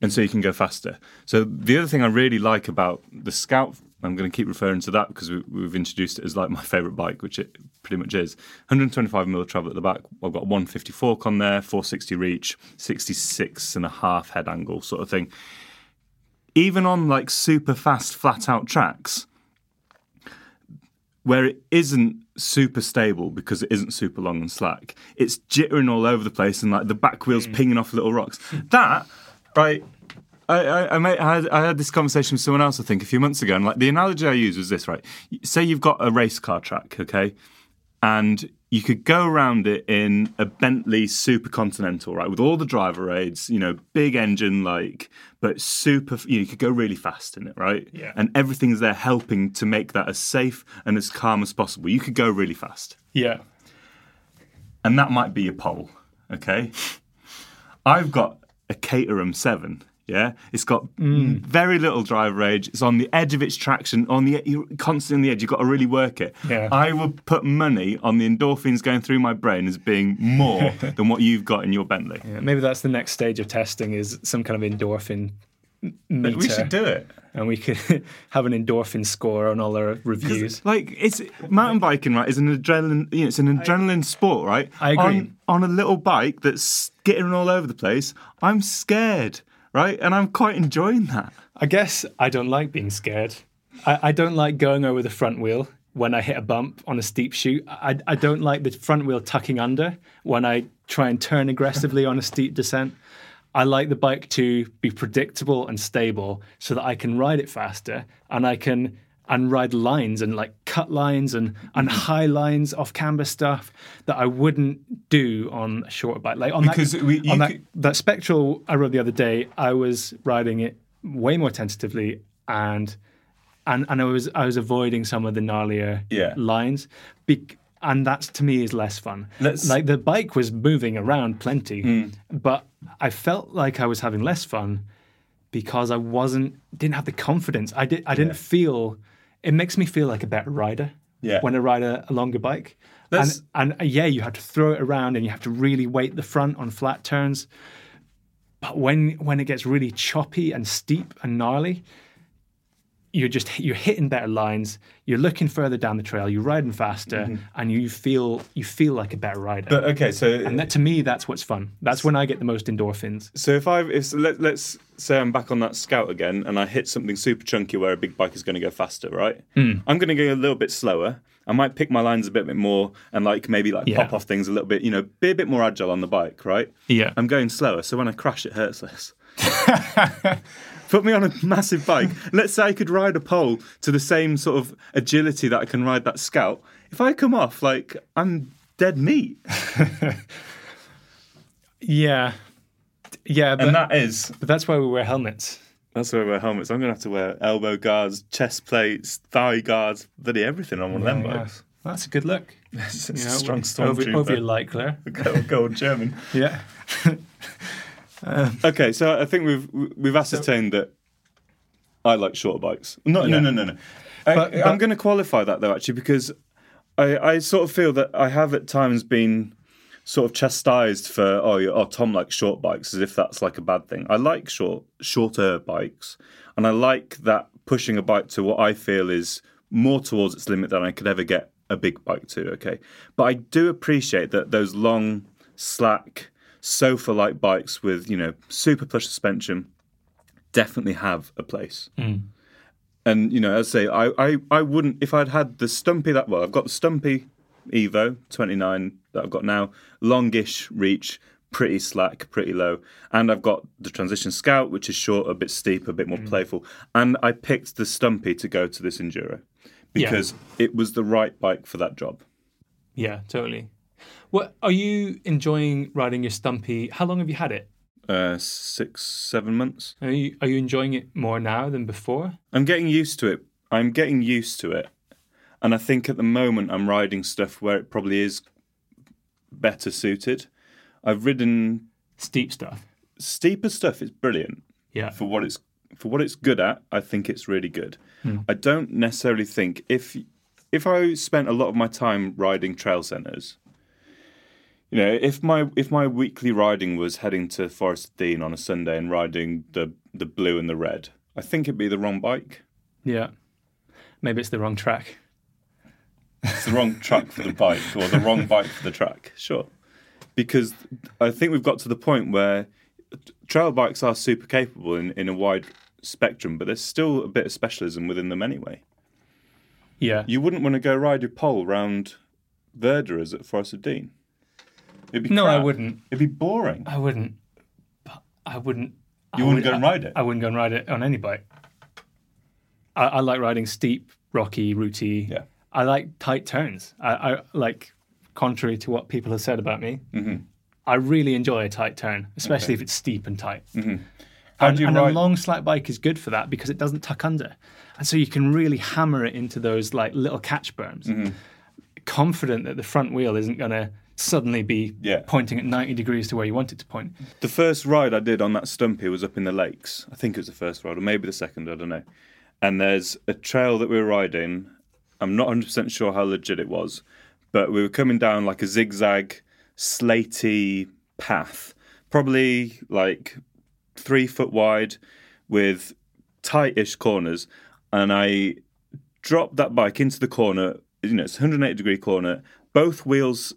and so you can go faster. So the other thing I really like about the Scout, I'm going to keep referring to that because we, we've introduced it as like my favourite bike, which it pretty much is. 125 mil travel at the back. I've got 150 fork on there, 460 reach, 66 and a half head angle, sort of thing. Even on like super fast, flat out tracks, where it isn't super stable because it isn't super long and slack. It's jittering all over the place and like the back wheels hmm. pinging off little rocks. That, right? I, I, I, made, I, had, I had this conversation with someone else, I think, a few months ago, and like the analogy I used was this, right? Say you've got a race car track, okay, and you could go around it in a Bentley Super Continental, right, with all the driver aids, you know, big engine, like, but super. You, know, you could go really fast in it, right? Yeah. And everything's there helping to make that as safe and as calm as possible. You could go really fast, Yeah. and that might be your pole, okay? I've got a Caterham Seven. Yeah, it's got mm. very little driver age. It's on the edge of its traction. On the you're constantly on the edge. You've got to really work it. Yeah. I would put money on the endorphins going through my brain as being more than what you've got in your Bentley. Yeah, maybe that's the next stage of testing is some kind of endorphin meter. We should do it. and we could have an endorphin score on all our reviews. Like it's mountain biking, right? Is an adrenaline. You know, it's an adrenaline sport, right? I agree. On, on a little bike that's skittering all over the place, I'm scared, right? And I'm quite enjoying that. I guess I don't like being scared. I, I don't like going over the front wheel when I hit a bump on a steep chute. I, I don't like the front wheel tucking under when I try and turn aggressively on a steep descent. I like the bike to be predictable and stable so that I can ride it faster and I can and ride lines and like cut lines and and mm-hmm. high lines off camber stuff that I wouldn't do on a shorter bike. Like on Because that, we- on that, could- that Spectral I rode the other day, I was riding it way more tentatively and and and I was I was avoiding some of the gnarlier Yeah. lines. Bec- and that to me is less fun. Let's- like the bike was moving around plenty, hmm. but I felt like I was having less fun because I wasn't didn't have the confidence. I did I didn't feel it makes me feel like a better rider Yeah. when I ride a, a longer bike. And and uh, yeah, you have to throw it around and you have to really weight the front on flat turns. But when when it gets really choppy and steep and gnarly, you're just you're hitting better lines. You're looking further down the trail. You're riding faster, and you feel you feel like a better rider. But okay, so and that, to me, that's what's fun. That's when I get the most endorphins. So if I if let, let's say I'm back on that scout again and I hit something super chunky where a big bike is going to go faster, right? Hmm. I'm going to go a little bit slower. I might pick my lines a bit, bit more and like maybe like Yeah. pop off things a little bit, you know, be a bit more agile on the bike, right? Yeah. I'm going slower, so when I crash, it hurts less. Put me on a massive bike. Let's say I could ride a pole to the same sort of agility that I can ride that scout. If I come off, like I'm dead meat, Yeah, yeah, but, and that is but that's why we wear helmets. That's why I wear helmets. I'm going to have to wear elbow guards, chest plates, thigh guards, bloody everything on one of them Yeah. bikes. That's a good look. It's You a know, strong over, over your stormtrooper. light glare. Go, go German. Yeah. Uh, okay, so I think we've we've ascertained that I like shorter bikes. No, Yeah. no, no, no, no. I, But- I'm going to qualify that though, actually, because I, I sort of feel that I have at times been sort of chastised for oh, oh Tom likes short bikes as if that's like a bad thing. I like short shorter bikes, and I like that pushing a bike to what I feel is more towards its limit than I could ever get a big bike to. Okay, but I do appreciate that those long, slack, sofa-like bikes with you know super plush suspension definitely have a place. Mm. And you know, as I say, I, I, I wouldn't if I'd had the Stumpy that well, I've got the Stumpy Evo 29 that I've got now, longish reach, pretty slack, pretty low, and I've got the Transition Scout, which is short, a bit steep, a bit more mm. playful, and I picked the Stumpy to go to this enduro because it was the right bike for that job. Yeah, totally. What are you enjoying riding your Stumpy? How long have you had it? Uh, six, seven months. Are you are you enjoying it more now than before? I'm getting used to it. I'm getting used to it. And I think at the moment I'm riding stuff where it probably is better suited. I've ridden Steep stuff. steeper stuff, it's brilliant. Yeah. For what it's for what it's good at, I think it's really good. I don't necessarily think if if I spent a lot of my time riding trail centres, you know, if my if my weekly riding was heading to Forest Dean on a Sunday and riding the the blue and the red, I think it'd be the wrong bike. Yeah. Maybe it's the wrong track. It's the wrong track for the bike or the wrong bike for the track. Sure. Because I think we've got to the point where trail bikes are super capable in, in a wide spectrum, but there's still a bit of specialism within them anyway. Yeah. You wouldn't want to go ride your pole round Verderers at Forest of Dean. It'd be No, I wouldn't. It'd be boring. I wouldn't. But I wouldn't. You I wouldn't would- go and ride it? I, I wouldn't go and ride it on any bike. I, I like riding steep, rocky, rooty. Yeah. I like tight turns. I, I like, contrary to what people have said about me, Mm-hmm. I really enjoy a tight turn, especially if it's steep and tight. How and and ride? a long slack bike is good for that because it doesn't tuck under, and so you can really hammer it into those like little catch berms. Mm-hmm. Confident that the front wheel isn't going to suddenly be Yeah. pointing at ninety degrees to where you want it to point. The first ride I did on that Stumpy was up in the lakes. I think it was the first ride, or maybe the second, I don't know. And there's a trail that we were riding. I'm not 100% sure how legit it was, but we were coming down like a zigzag, slaty path, probably like three foot wide with tight ish corners. And I dropped that bike into the corner. You know, it's 180 degree corner. Both wheels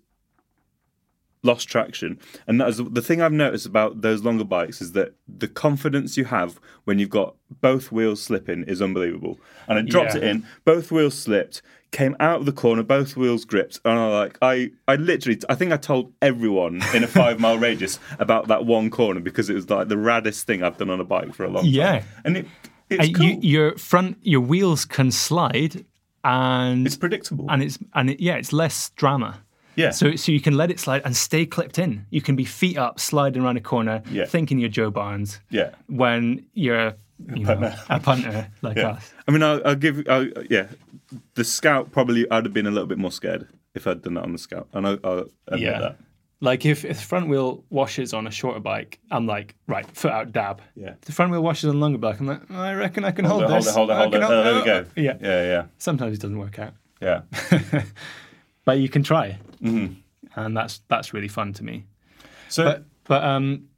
lost traction. And that is the thing I've noticed about those longer bikes is that the confidence you have when you've got both wheels slipping is unbelievable. And I dropped Yeah. it in, both wheels slipped, came out of the corner, both wheels gripped, and I like I I literally I think I told everyone in a five mile radius about that one corner because it was like the raddest thing I've done on a bike for a long Yeah. time. And it it's cool. you, your front, your wheels can slide, and it's predictable. and it's and it, yeah, it's less drama. Yeah. So so you can let it slide and stay clipped in. You can be feet up, sliding around a corner, Yeah. thinking you're Joe Barnes. yeah. When you're you know, a punter like Yeah. us. I mean, I'll, I'll give. I'll, yeah, the scout probably I'd have been a little bit more scared if I'd done that on the scout, and I, I'll admit Yeah. that. Like if, if front wheel washes on a shorter bike, I'm like, right, foot out, dab. Yeah. If the front wheel washes on a longer bike, I'm like, oh, I reckon I can hold, Hold it, hold this. it, hold it, hold it. Oh, there we oh, go. Oh. Yeah. Yeah, yeah, Sometimes it doesn't work out, yeah. but you can try, mm-hmm. and that's that's really fun to me. So But but um,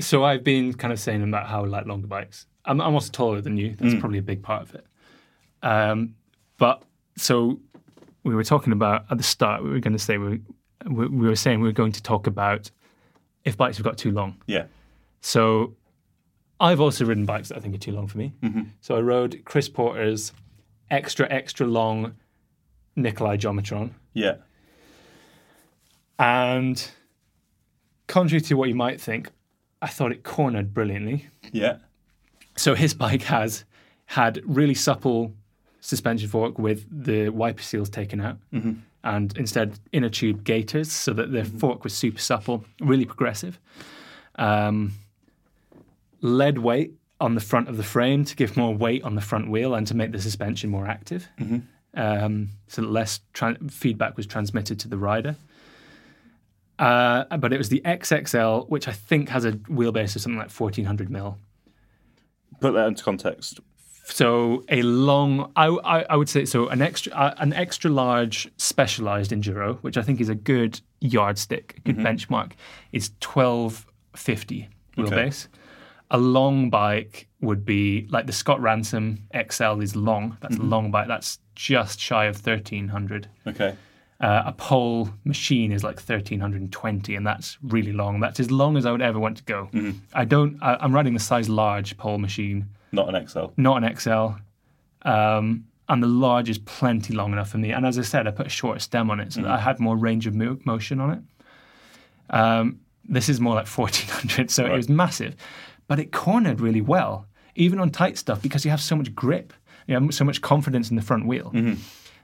so I've been kind of saying about how I like longer bikes. I'm, I'm also taller than you. That's probably a big part of it. Um, but so we were talking about at the start. We were going to say we, we we were saying we were going to talk about if bikes have got too long. yeah, So I've also ridden bikes that I think are too long for me. So I rode Chris Porter's extra extra long Nicolai Geometron. yeah, And contrary to what you might think, I thought it cornered brilliantly. yeah, So his bike has had really supple suspension fork with the wiper seals taken out, and instead inner tube gaiters, so that the fork was super supple, really progressive. Um, lead weight on the front of the frame to give more weight on the front wheel and to make the suspension more active, um, so that less tran feedback was transmitted to the rider. Uh, but it was the XXL, which I think has a wheelbase of something like 1400 mil. Put that into context. So a long, I, I, I would say, so an extra, uh, an extra large Specialized Enduro, which I think is a good yardstick, a good benchmark, is twelve fifty wheelbase. A long bike would be like the Scott Ransom XL is long. That's a long bike. That's just shy of thirteen hundred. Okay. Uh, a Pole Machine is like 1320 and that's really long. That's as long as i would ever want to go. I don't I, i'm riding the size large Pole Machine. Not an XL. not an xl um, and the large is plenty long enough for me. And as i said i put a shorter stem on it so that i had more range of mo- motion on it. Um, this is more like 1400 so it was massive. But it cornered really well even on tight stuff because you have so much grip. You have so much confidence in the front wheel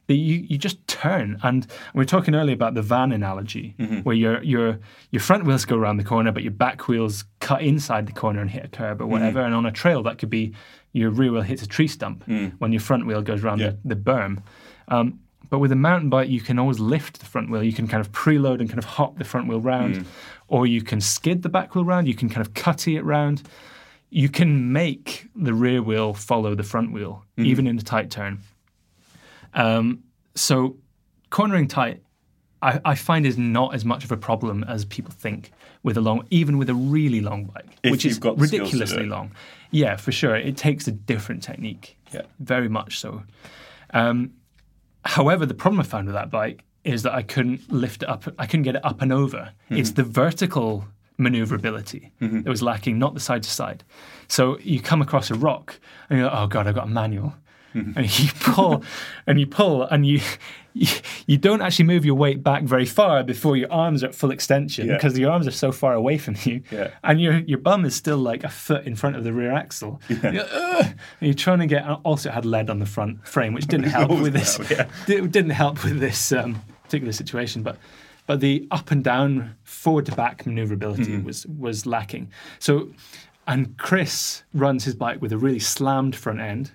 that you, you just turn. And we were talking earlier about the van analogy, mm-hmm. where your your your front wheels go around the corner, but your back wheels cut inside the corner and hit a curb or mm-hmm. whatever. And on a trail, that could be your rear wheel hits a tree stump mm. when your front wheel goes around Yeah. the, the berm. Um, but with a mountain bike, you can always lift the front wheel. You can kind of preload and kind of hop the front wheel round, mm. or you can skid the back wheel round. You can kind of cutty it round. You can make the rear wheel follow the front wheel, mm-hmm. even in a tight turn. Um, so cornering tight, I, I find is not as much of a problem as people think with a long, even with a really long bike, If which is you've got the skills to do ridiculously long. Yeah, for sure, it takes a different technique. Yeah. very much so. Um, however, the problem I found with that bike is that I couldn't lift it up. I couldn't get it up and over. It's the vertical maneuverability that was lacking, not the side to side. So you come across a rock and you're like, oh god, I've got a manual. And you pull and you pull and you, you you don't actually move your weight back very far before your arms are at full extension Yeah. because your arms are so far away from you. Yeah. And your your bum is still like a foot in front of the rear axle. You're, "Ugh." And you're trying to get also it had lead on the front frame, which didn't help with this. yeah. It didn't help with this um, particular situation, but but the up and down, forward to back maneuverability Mm-hmm. was was lacking. So, and Chris runs his bike with a really slammed front end,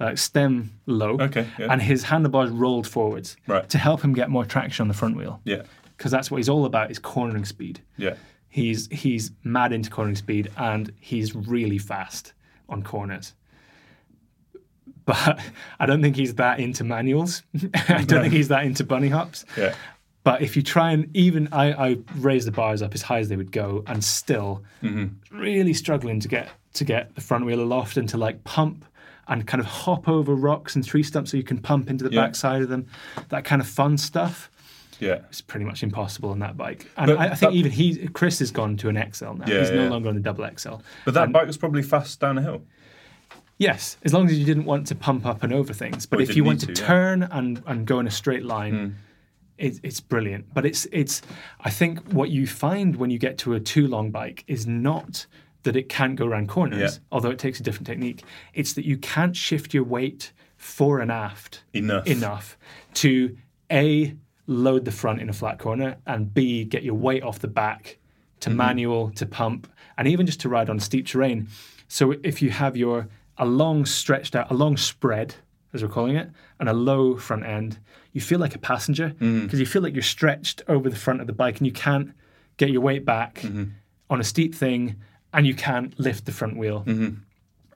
like stem low, Okay, yeah. and his handlebars rolled forwards Right. to help him get more traction on the front wheel. Yeah. because that's what he's all about is cornering speed. Yeah. He's he's mad into cornering speed and he's really fast on corners. But I don't think he's that into manuals. I don't think he's that into bunny hops. Yeah. But if you try and even I, I raise the bars up as high as they would go, and still mm-hmm. really struggling to get to get the front wheel aloft and to like pump and kind of hop over rocks and tree stumps so you can pump into the Yeah. backside of them. That kind of fun stuff Yeah. it's pretty much impossible on that bike. And But I, I think that- even he Chris has gone to an XL now. Yeah, He's no yeah. longer on the double XL. But that bike was probably fast down a hill. Yes, as long as you didn't want to pump up and over things. But Or if you want to, to, yeah. turn and, and go in a straight line, Hmm. it, it's brilliant. But it's it's I think what you find when you get to a too long bike is not that it can't go around corners, Yeah. although it takes a different technique. It's that you can't shift your weight fore and aft Enough. enough to a load the front in a flat corner and b get your weight off the back to Mm-hmm. manual to pump and even just to ride on steep terrain so if you have your a long stretched out a long spread as we're calling it and a low front end you feel like a passenger Mm. because you feel like you're stretched over the front of the bike and you can't get your weight back Mm-hmm. on a steep thing and you can't lift the front wheel Mm-hmm.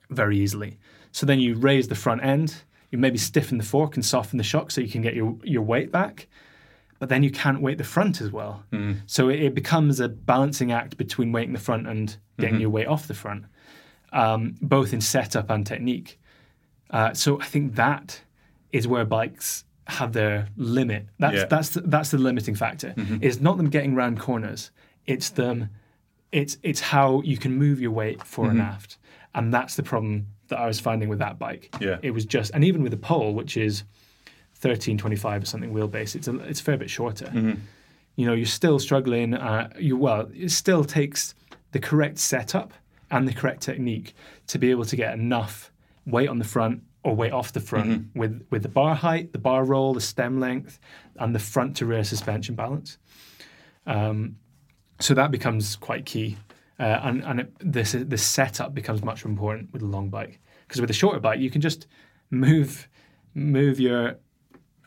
very easily. So then you raise the front end, you maybe stiffen the fork and soften the shock so you can get your, your weight back. But then you can't weight the front as well. So it, it becomes a balancing act between weighting the front and getting your weight off the front, um, both in setup and technique. Uh, so I think that is where bikes have their limit. That's Yeah. that's the, that's the limiting factor. It's not them getting round corners. It's them. It's it's how you can move your weight fore and aft, and that's the problem that I was finding with that bike. Yeah. it was just, and even with the pole, which is thirteen twenty five or something wheelbase, it's a it's a fair bit shorter. You know, you're still struggling. Uh, you well, it still takes the correct setup and the correct technique to be able to get enough weight on the front or weight off the front with with the bar height, the bar roll, the stem length, and the front to rear suspension balance. Um, so that becomes quite key, uh, and and it, this the setup becomes much more important with a long bike because with a shorter bike you can just move move your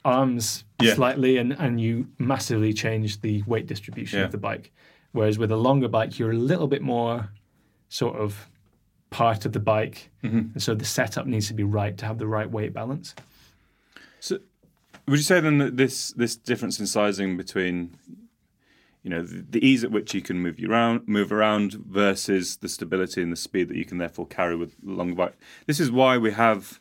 arms Yeah. slightly and and you massively change the weight distribution Yeah. of the bike. Whereas with a longer bike you're a little bit more sort of part of the bike, and so the setup needs to be right to have the right weight balance. So, would you say then that this this difference in sizing between, you know, the, the ease at which you can move you around, move around, versus the stability and the speed that you can therefore carry with long bike? This is why we have,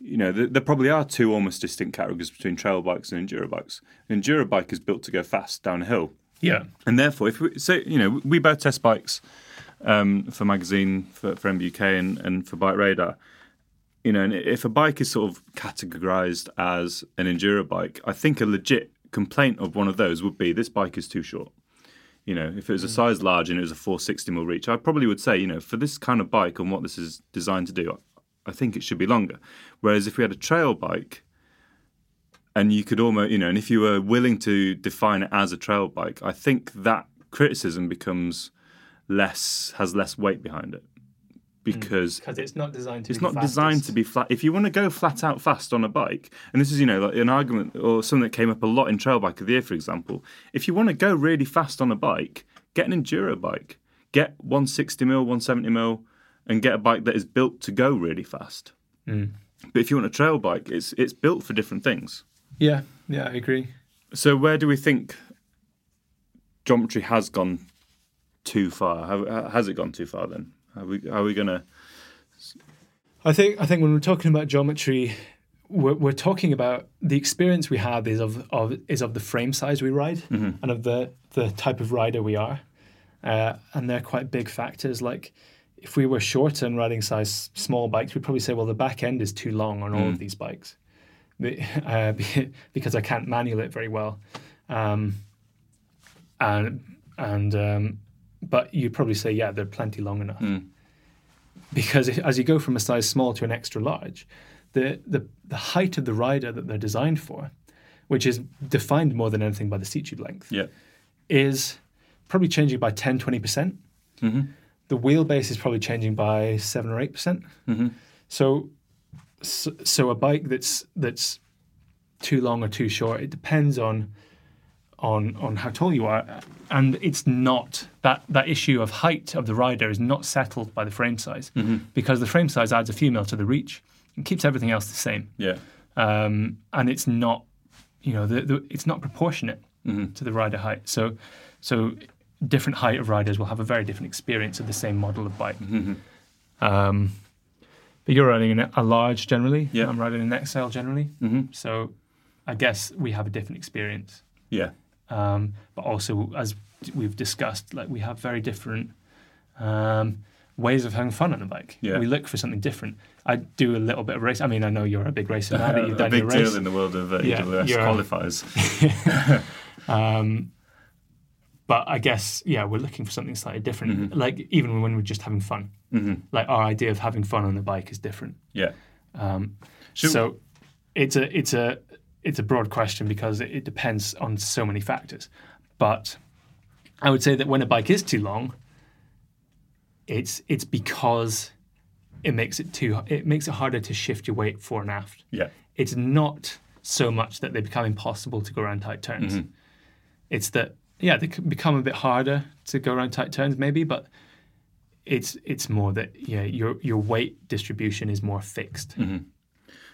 you know, there, there probably are two almost distinct categories between trail bikes and enduro bikes. An enduro bike is built to go fast downhill, Yeah. and therefore, if we say, you know, we both test bikes um, for magazine, for, for MBUK, and, and for BikeRadar. You know, and if a bike is sort of categorized as an enduro bike, I think a legit complaint of one of those would be this bike is too short. You know, if it was a mm. size large and it was a 460 mil reach, I probably would say, you know, for this kind of bike and what this is designed to do, I think it should be longer. Whereas if we had a trail bike, and you could almost, you know, and if you were willing to define it as a trail bike, I think that criticism becomes less has less weight behind it because Because it's not designed to it's be not the designed to be flat. If you want to go flat out fast on a bike, and this is you know like an argument or something that came up a lot in trail bike of the year, for example. If you want to go really fast on a bike, get an enduro bike, get 160 mil, 170 mil, and get a bike that is built to go really fast. Mm. But if you want a trail bike, it's it's built for different things. Yeah, yeah, I agree. So where do we think geometry has gone too far? Has it gone too far then? Are we are we gonna? I think I think when we're talking about geometry, we're, we're talking about the experience we have is of, of is of the frame size we ride and of the the type of rider we are, uh, and they're quite big factors. Like if we were shorter and riding size small bikes, we'd probably say, well, the back end is too long on all of these bikes, uh, because I can't manual it very well, um, and and um, but you'd probably say, yeah, they're plenty long enough hmm. because if, as you go from a size small to an extra large, the, the the height of the rider that they're designed for, which is defined more than anything by the seat tube length, Yeah. is probably changing by 10, 20%. percent mm-hmm. The wheelbase is probably changing by 7 or 8%. percent mm-hmm. So, so, so a bike that's that's too long or too short, it depends on on on how tall you are, and it's not that that issue of height of the rider is not settled by the frame size because the frame size adds a few mil to the reach and keeps everything else the same, Yeah. um, and it's not you know the, the, it's not proportionate to the rider height. So so different height of riders will have a very different experience of the same model of bike. Um, but you're riding an, a large generally. Yeah. I'm riding an XL generally. So I guess we have a different experience Yeah. Um, but also as we've discussed, like we have very different um, ways of having fun on a bike. Yeah. We look for something different. I do a little bit of race. I mean, I know you're a big racer now that you've a done big your race. deal in the world of uh, Yeah, EWS qualifiers. Um, but I guess yeah, we're looking for something slightly different. Mm-hmm. Like even when we're just having fun, like our idea of having fun on the bike is different. Yeah. Um, so it's a it's a it's a broad question because it, it depends on so many factors. But I would say that when a bike is too long, it's it's because it makes it too it makes it harder to shift your weight fore and aft. Yeah. It's not so much that they become impossible to go around tight turns. Mm-hmm. It's that yeah, they become a bit harder to go around tight turns maybe, but it's it's more that yeah, your your weight distribution is more fixed.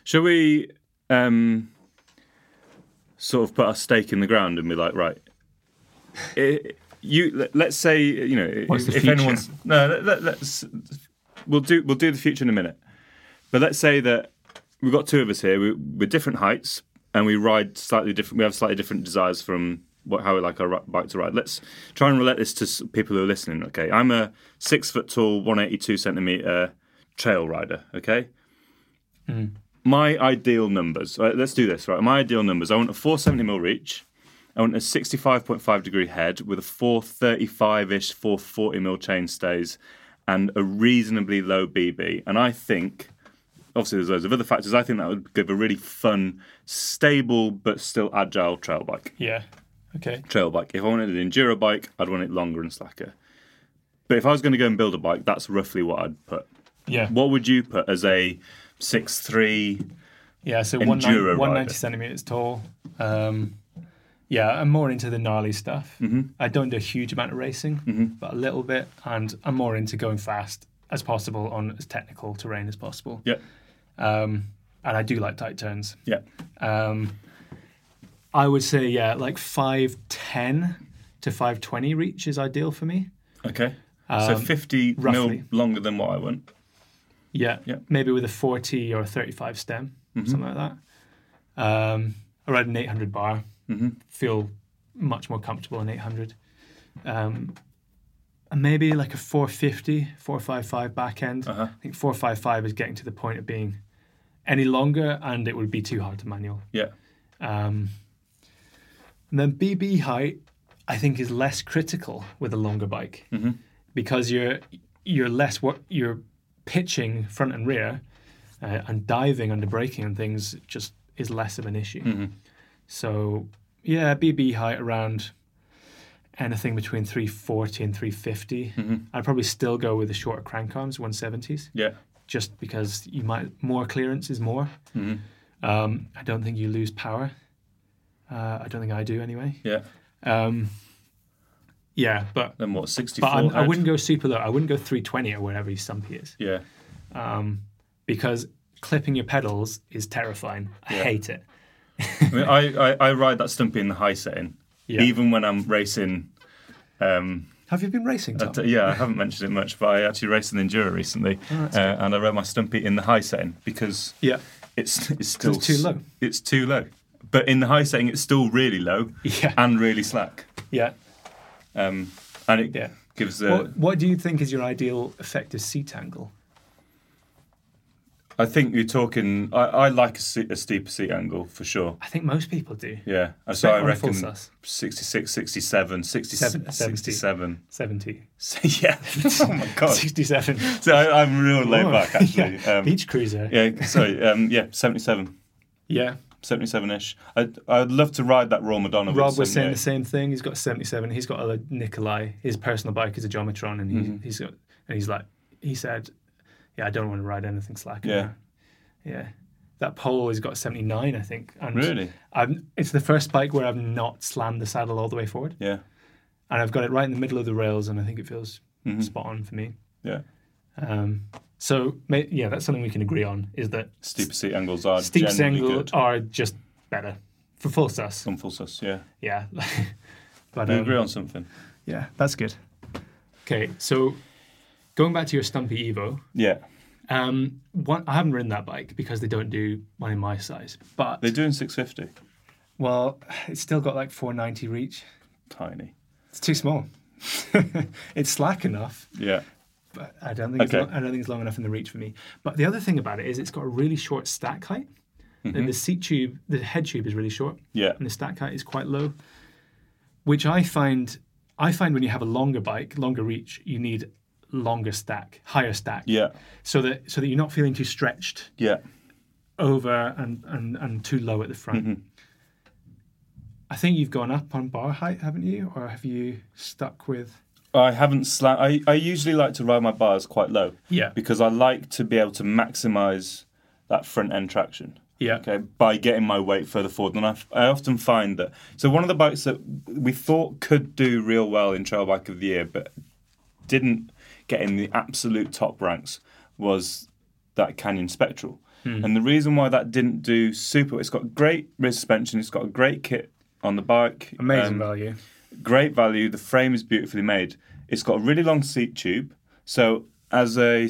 Shall we um, sort of put a stake in the ground and be like, right, i you let- let's say you know What's if, if anyone's no, let, let's we'll do we'll do the future in a minute, but let's say that we've got two of us here, we, we're different heights and we ride slightly different. We have slightly different desires from what how we like our bike to ride. Let's try and relate this to people who are listening. Okay, I'm a six foot tall, one eighty two centimeter trail rider. Okay, hmm. My ideal numbers. Right, let's do this. Right, my ideal numbers. I want a 470 mil reach. I want a 65.5 degree head with a 435 ish, 440 mil chain stays, and a reasonably low BB. And I think, obviously, there's loads of other factors. I think that would give a really fun, stable but still agile trail bike. Yeah. Okay. Trail bike. If I wanted an enduro bike, I'd want it longer and slacker. But if I was going to go and build a bike, that's roughly what I'd put. Yeah. What would you put as a six three? Yeah. So 190, centimeters tall. Um, yeah, I'm more into the gnarly stuff. Mm-hmm. I don't do a huge amount of racing, but a little bit, and I'm more into going fast as possible on as technical terrain as possible. Yeah. Um, and I do like tight turns. Yeah. Um, I would say yeah, like five ten to five twenty reach is ideal for me. Okay. so 50 mil roughly. longer than what I want. Yeah, Yeah. maybe with a forty or thirty five stem, something like that. Um, I read an eight hundred bar. Feel much more comfortable in eight hundred. Um, and maybe like a 450, 455 back end. I think 455 is getting to the point of being any longer, and it would be too hard to manual. Yeah. Um, and then BB height, I think, is less critical with a longer bike because you're you're less what you're pitching front and rear, uh, and diving under braking and things just is less of an issue. So yeah, BB height around anything between 340 and 350. I'd probably still go with the shorter crank arms, 170s Yeah. just because you might more clearance is more. Um, I don't think you lose power. Uh, I don't think I do anyway. Yeah. Um, yeah, but Then what? 64 but I'm, I wouldn't go super low. I wouldn't go 320 or wherever your stumpy is Yeah. um, because clipping your pedals is terrifying. I Yeah. hate it. I, mean, I, I, I ride that stumpy in the high setting, Yeah. even when I'm racing. Um, Have you been racing, Tom? at- yeah, I haven't mentioned it much, but I actually raced an Enduro recently, uh, and I rode my stumpy in the high setting because yeah, it's it's still it's too low. It's too low, but in the high setting, it's still really low Yeah. and really slack, yeah. Um, and it Yeah. gives the. what, what do you think is your ideal effective seat angle? I think you're talking. I, I like a, seat, a steeper seat angle for sure. I think most people do. Yeah, so I on a full reckon 66, 67, 60, Seven- 67. 70. yeah. oh my god. 67. So I, I'm real laid back actually. yeah. Um, Beach cruiser. yeah, sorry. Um, yeah, 77, Yeah. 77 ish. I'd, I'd love to ride that RAAW Madonna. Rob was saying the same thing. He's got a 77. He's got a Nicolai. His personal bike is a Geometron, and he, Mm-hmm. he's got, and he's like, he said, "Yeah, I don't want to ride anything slack." Yeah. anymore." yeah. That pole has got 79, I think. And Really? I've, it's the first bike where I've not slammed the saddle all the way forward, Yeah, and I've got it right in the middle of the rails, and I think it feels Mm-hmm. spot on for me. yeah. Um, so yeah, that's something we can agree on. Is that Steeper seat angles are steep generally angle good. are just better for full sus. Some full sus, yeah. Yeah. but We um, agree on something. Yeah, that's good. Okay, so going back to your Stumpy Evo, Yeah, um, one, I haven't ridden that bike because they don't do one in my size. But they're doing 650. well, it's still got like 490 reach. Tiny. It's too small. it's slack enough, Yeah, but I don't think it's Okay. lo- I don't think it's long enough in the reach for me. But the other thing about it is it's got a really short stack height. And the seat tube, the head tube is really short. Yeah. And the stack height is quite low, which I find I find when you have a longer bike, longer reach, you need longer stack, higher stack. yeah, So that so that you're not feeling too stretched yeah. over and and, and too low at the front. Mm-hmm. I think you've gone up on bar height, haven't you? Or have you stuck with I haven't sla- I, I usually like to ride my bars quite low. Yeah. Because I like to be able to maximize that front end traction. Yeah. Okay. By getting my weight further forward. And I, I often find that. So, one of the bikes that we thought could do real well in Trail Bike of the Year, but didn't get in the absolute top ranks was that Canyon Spectral. Hmm. And the reason why that didn't do super, it's got great rear suspension, it's got a great kit on the bike. amazing um, value? Great value. The frame is beautifully made. It's got a really long seat tube. So as a,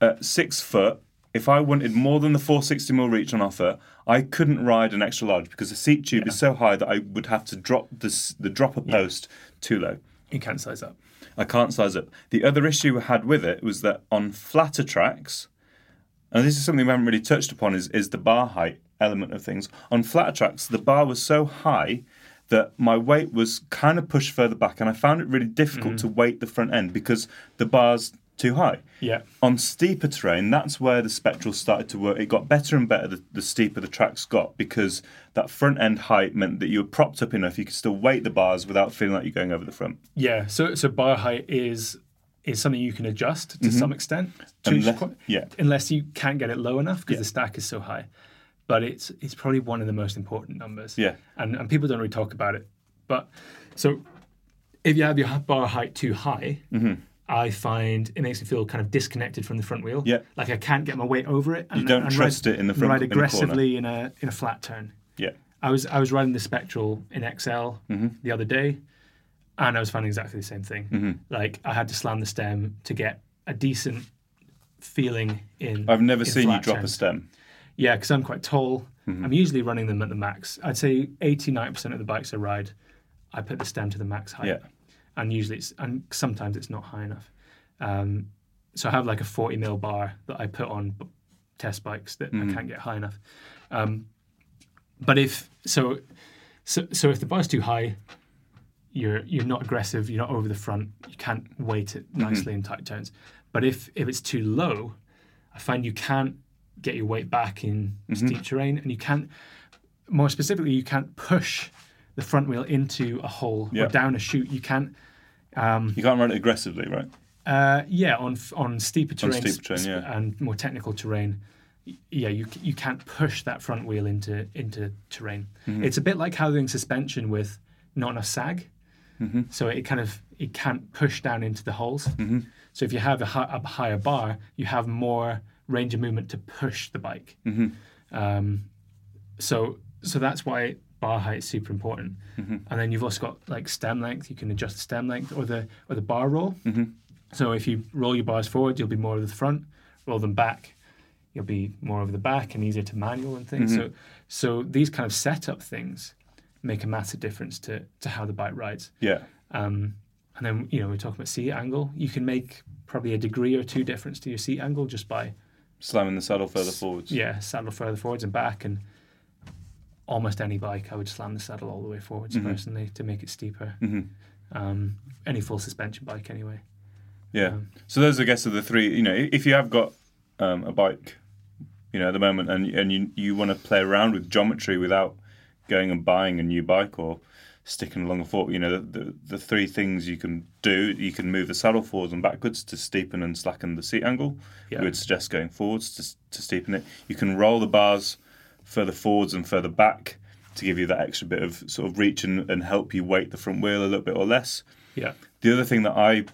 uh, six foot, if I wanted more than the 460 mil reach on offer, I couldn't ride an extra large because the seat tube is so high that I would have to drop the s- the dropper post too low. You can't size up. I can't size up. The other issue I had with it was that on flatter tracks, and this is something we haven't really touched upon, is, is the bar height element of things. On flatter tracks, the bar was so high that my weight was kind of pushed further back, and I found it really difficult mm. to weight the front end because the bar's too high. Yeah. On steeper terrain, that's where the Spectral started to work. It got better and better the, the steeper the tracks got because that front end height meant that you were propped up enough you could still weight the bars without feeling like you're going over the front. Yeah. So so bar height is is something you can adjust to mm-hmm. some extent. To Unless- quite- yeah. Unless you can't get it low enough because Yeah. the stack is so high. But it's it's probably one of the most important numbers. Yeah. And and people don't really talk about it. But so if you have your bar height too high, Mm-hmm. I find it makes me feel kind of disconnected from the front wheel. Yeah. Like I can't get my weight over it. And, don't and trust ride, it in the front- Ride in aggressively in a in a flat turn. Yeah. I was I was riding the Spectral in XL Mm-hmm. the other day, and I was finding exactly the same thing. Mm-hmm. Like I had to slam the stem to get a decent feeling in. I've never in seen you drop a stem. Yeah, because I'm quite tall. Mm-hmm. I'm usually running them at the max. I'd say 80 90% of the bikes I ride, I put the stem to the max height. Yeah. And usually it's, and sometimes it's not high enough. Um, so I have like a 40 mil bar that I put on b- test bikes that Mm-hmm. I can't get high enough. Um, but if, so, so, so if the bar's too high, you're you're not aggressive, you're not over the front, you can't weight it Mm-hmm. nicely in tight turns. But if if it's too low, I find you can't get your weight back in Mm-hmm. steep terrain, and you can't. More specifically, you can't push the front wheel into a hole Yeah. or down a chute. You can't. You can't run it aggressively, right? Uh, yeah, on on steeper terrain, steeper terrain, yeah. and more technical terrain. Yeah, you you can't push that front wheel into into terrain. Mm-hmm. It's a bit like having suspension with not enough sag, Mm-hmm. so it kind of it can't push down into the holes. Mm-hmm. So if you have a, a higher bar, you have more range of movement to push the bike. Mm-hmm. Um, so so that's why bar height is super important. Mm-hmm. And then you've also got like stem length. You can adjust the stem length or the or the bar roll. Mm-hmm. So if you roll your bars forward, you'll be more over the front. Roll them back, you'll be more over the back and easier to manual and things. Mm-hmm. So so these kind of setup things make a massive difference to to how the bike rides. Yeah. Um, and then you know we're talking about seat angle. You can make probably a degree or two difference to your seat angle just by Slamming the saddle further forwards. yeah saddle further forwards and back and almost any bike I would slam the saddle all the way forwards Mm-hmm. personally to make it steeper. Um, any full suspension bike anyway. Yeah. so those, I guess, are the three. You know, if you have got um, a bike, you know, at the moment, and and you you want to play around with geometry without going and buying a new bike or sticking along a fork, you know, the, the the three things you can do, you can move the saddle forwards and backwards to steepen and slacken the seat angle. Yeah. We would suggest going forwards to to steepen it. You can roll the bars further forwards and further back to give you that extra bit of sort of reach and, and help you weight the front wheel a little bit or less. Yeah. The other thing that I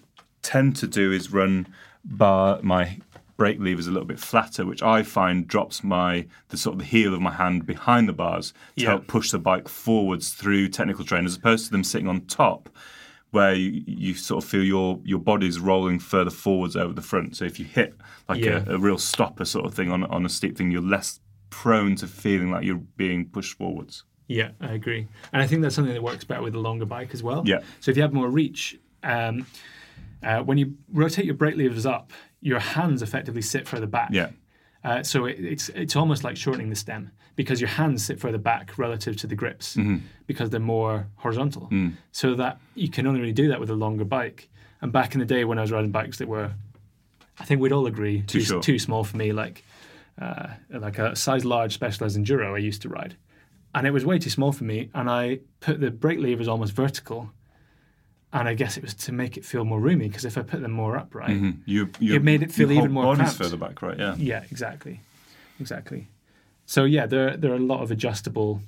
tend to do is run bar my brake levers a little bit flatter, which I find drops my the sort of the heel of my hand behind the bars to Yeah. help push the bike forwards through technical terrain, as opposed to them sitting on top, where you, you sort of feel your your body's rolling further forwards over the front. So if you hit like Yeah. a, a real stopper sort of thing on on a steep thing, you're less prone to feeling like you're being pushed forwards. Yeah, I agree, and I think that's something that works better with a longer bike as well. Yeah. So if you have more reach, um, uh, when you rotate your brake levers up, your hands effectively sit further back. Yeah. Uh, so it, it's it's almost like shortening the stem because your hands sit further back relative to the grips Mm-hmm. because they're more horizontal. Mm. So that you can only really do that with a longer bike. And back in the day when I was riding bikes that were, I think we'd all agree, too short. too small for me. Like uh, like a size large Specialized Enduro I used to ride, and it was way too small for me. And I put the brake levers almost vertical. And I guess it was to make it feel more roomy because if I put them more upright, mm-hmm. You, you It made it feel even more body's further back, right? Yeah. yeah, exactly, exactly. So yeah, there there are a lot of adjustable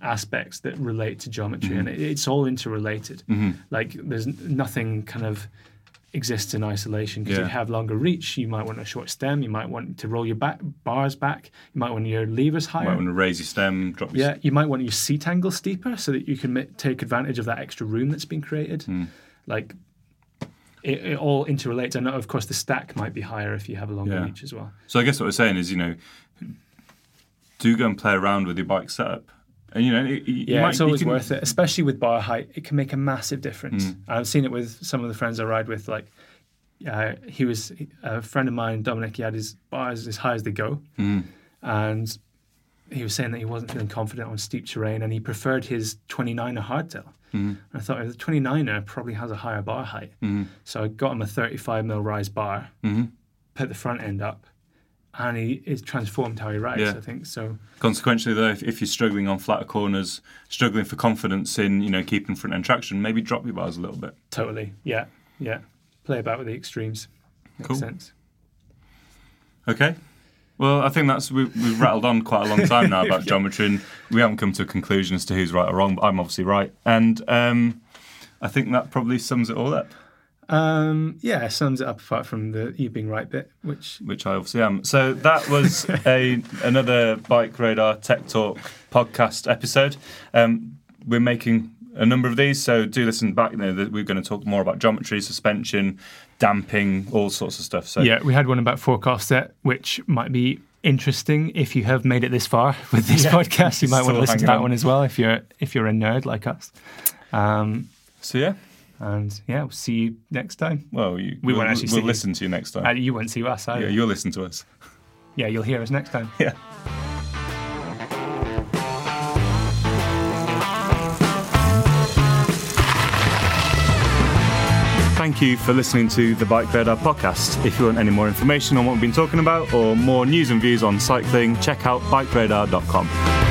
aspects that relate to geometry, mm-hmm. and it, it's all interrelated. Mm-hmm. Like there's nothing kind of exists in isolation because Yeah. you have longer reach. You might want a short stem. You might want to roll your back bars back. You might want your levers higher. You might want to raise your stem, drop your Yeah, you might want your seat angle steeper so that you can take advantage of that extra room that's been created. Hmm. Like, it, it all interrelates. And of course, the stack might be higher if you have a longer Yeah. reach as well. So I guess what we're saying is, you know, do go and play around with your bike setup, and you know, you, you Yeah, might, it's always can- worth it, especially with bar height. It can make a massive difference. I've seen it with some of the friends I ride with. Like, uh, he was a friend of mine, Dominic. He had his bars as high as they go, Hmm. and he was saying that he wasn't feeling confident on steep terrain, and he preferred his 29er hardtail. Hmm. And I thought the 29er probably has a higher bar height, so I got him a 35 mil rise bar, Mm-hmm. put the front end up, and he is transformed how he rides. Yeah. I think so. Consequently, though, if, if you're struggling on flatter corners, struggling for confidence in you know keeping front end traction, maybe drop your bars a little bit. Totally. Yeah. Yeah. Play about with the extremes. Makes Cool. sense. Okay. Well, I think that's we, we've rattled on quite a long time now about geometry, and we haven't come to a conclusion as to who's right or wrong. But I'm obviously right, and um, I think that probably sums it all up. Um, yeah, sums it up apart from the you being right bit, which which I obviously am. So that was a another BikeRadar Tech Talk podcast episode. Um, we're making a number of these, so do listen back. You know, we're going to talk more about geometry, suspension, damping, all sorts of stuff. So yeah, we had one about fork offset, which might be interesting if you have made it this far with this Yeah. podcast. You might want to listen to that on. one as well if you're if you're a nerd like us. Um, so yeah. And yeah, we'll see you next time. Well, you, We we'll, won't actually we'll see you. listen to you next time. Uh, you won't see us either. yeah, you'll listen to us. yeah, you'll hear us next time. Yeah. Thank you for listening to the BikeRadar podcast. If you want any more information on what we've been talking about or more news and views on cycling, check out bikeradar.com.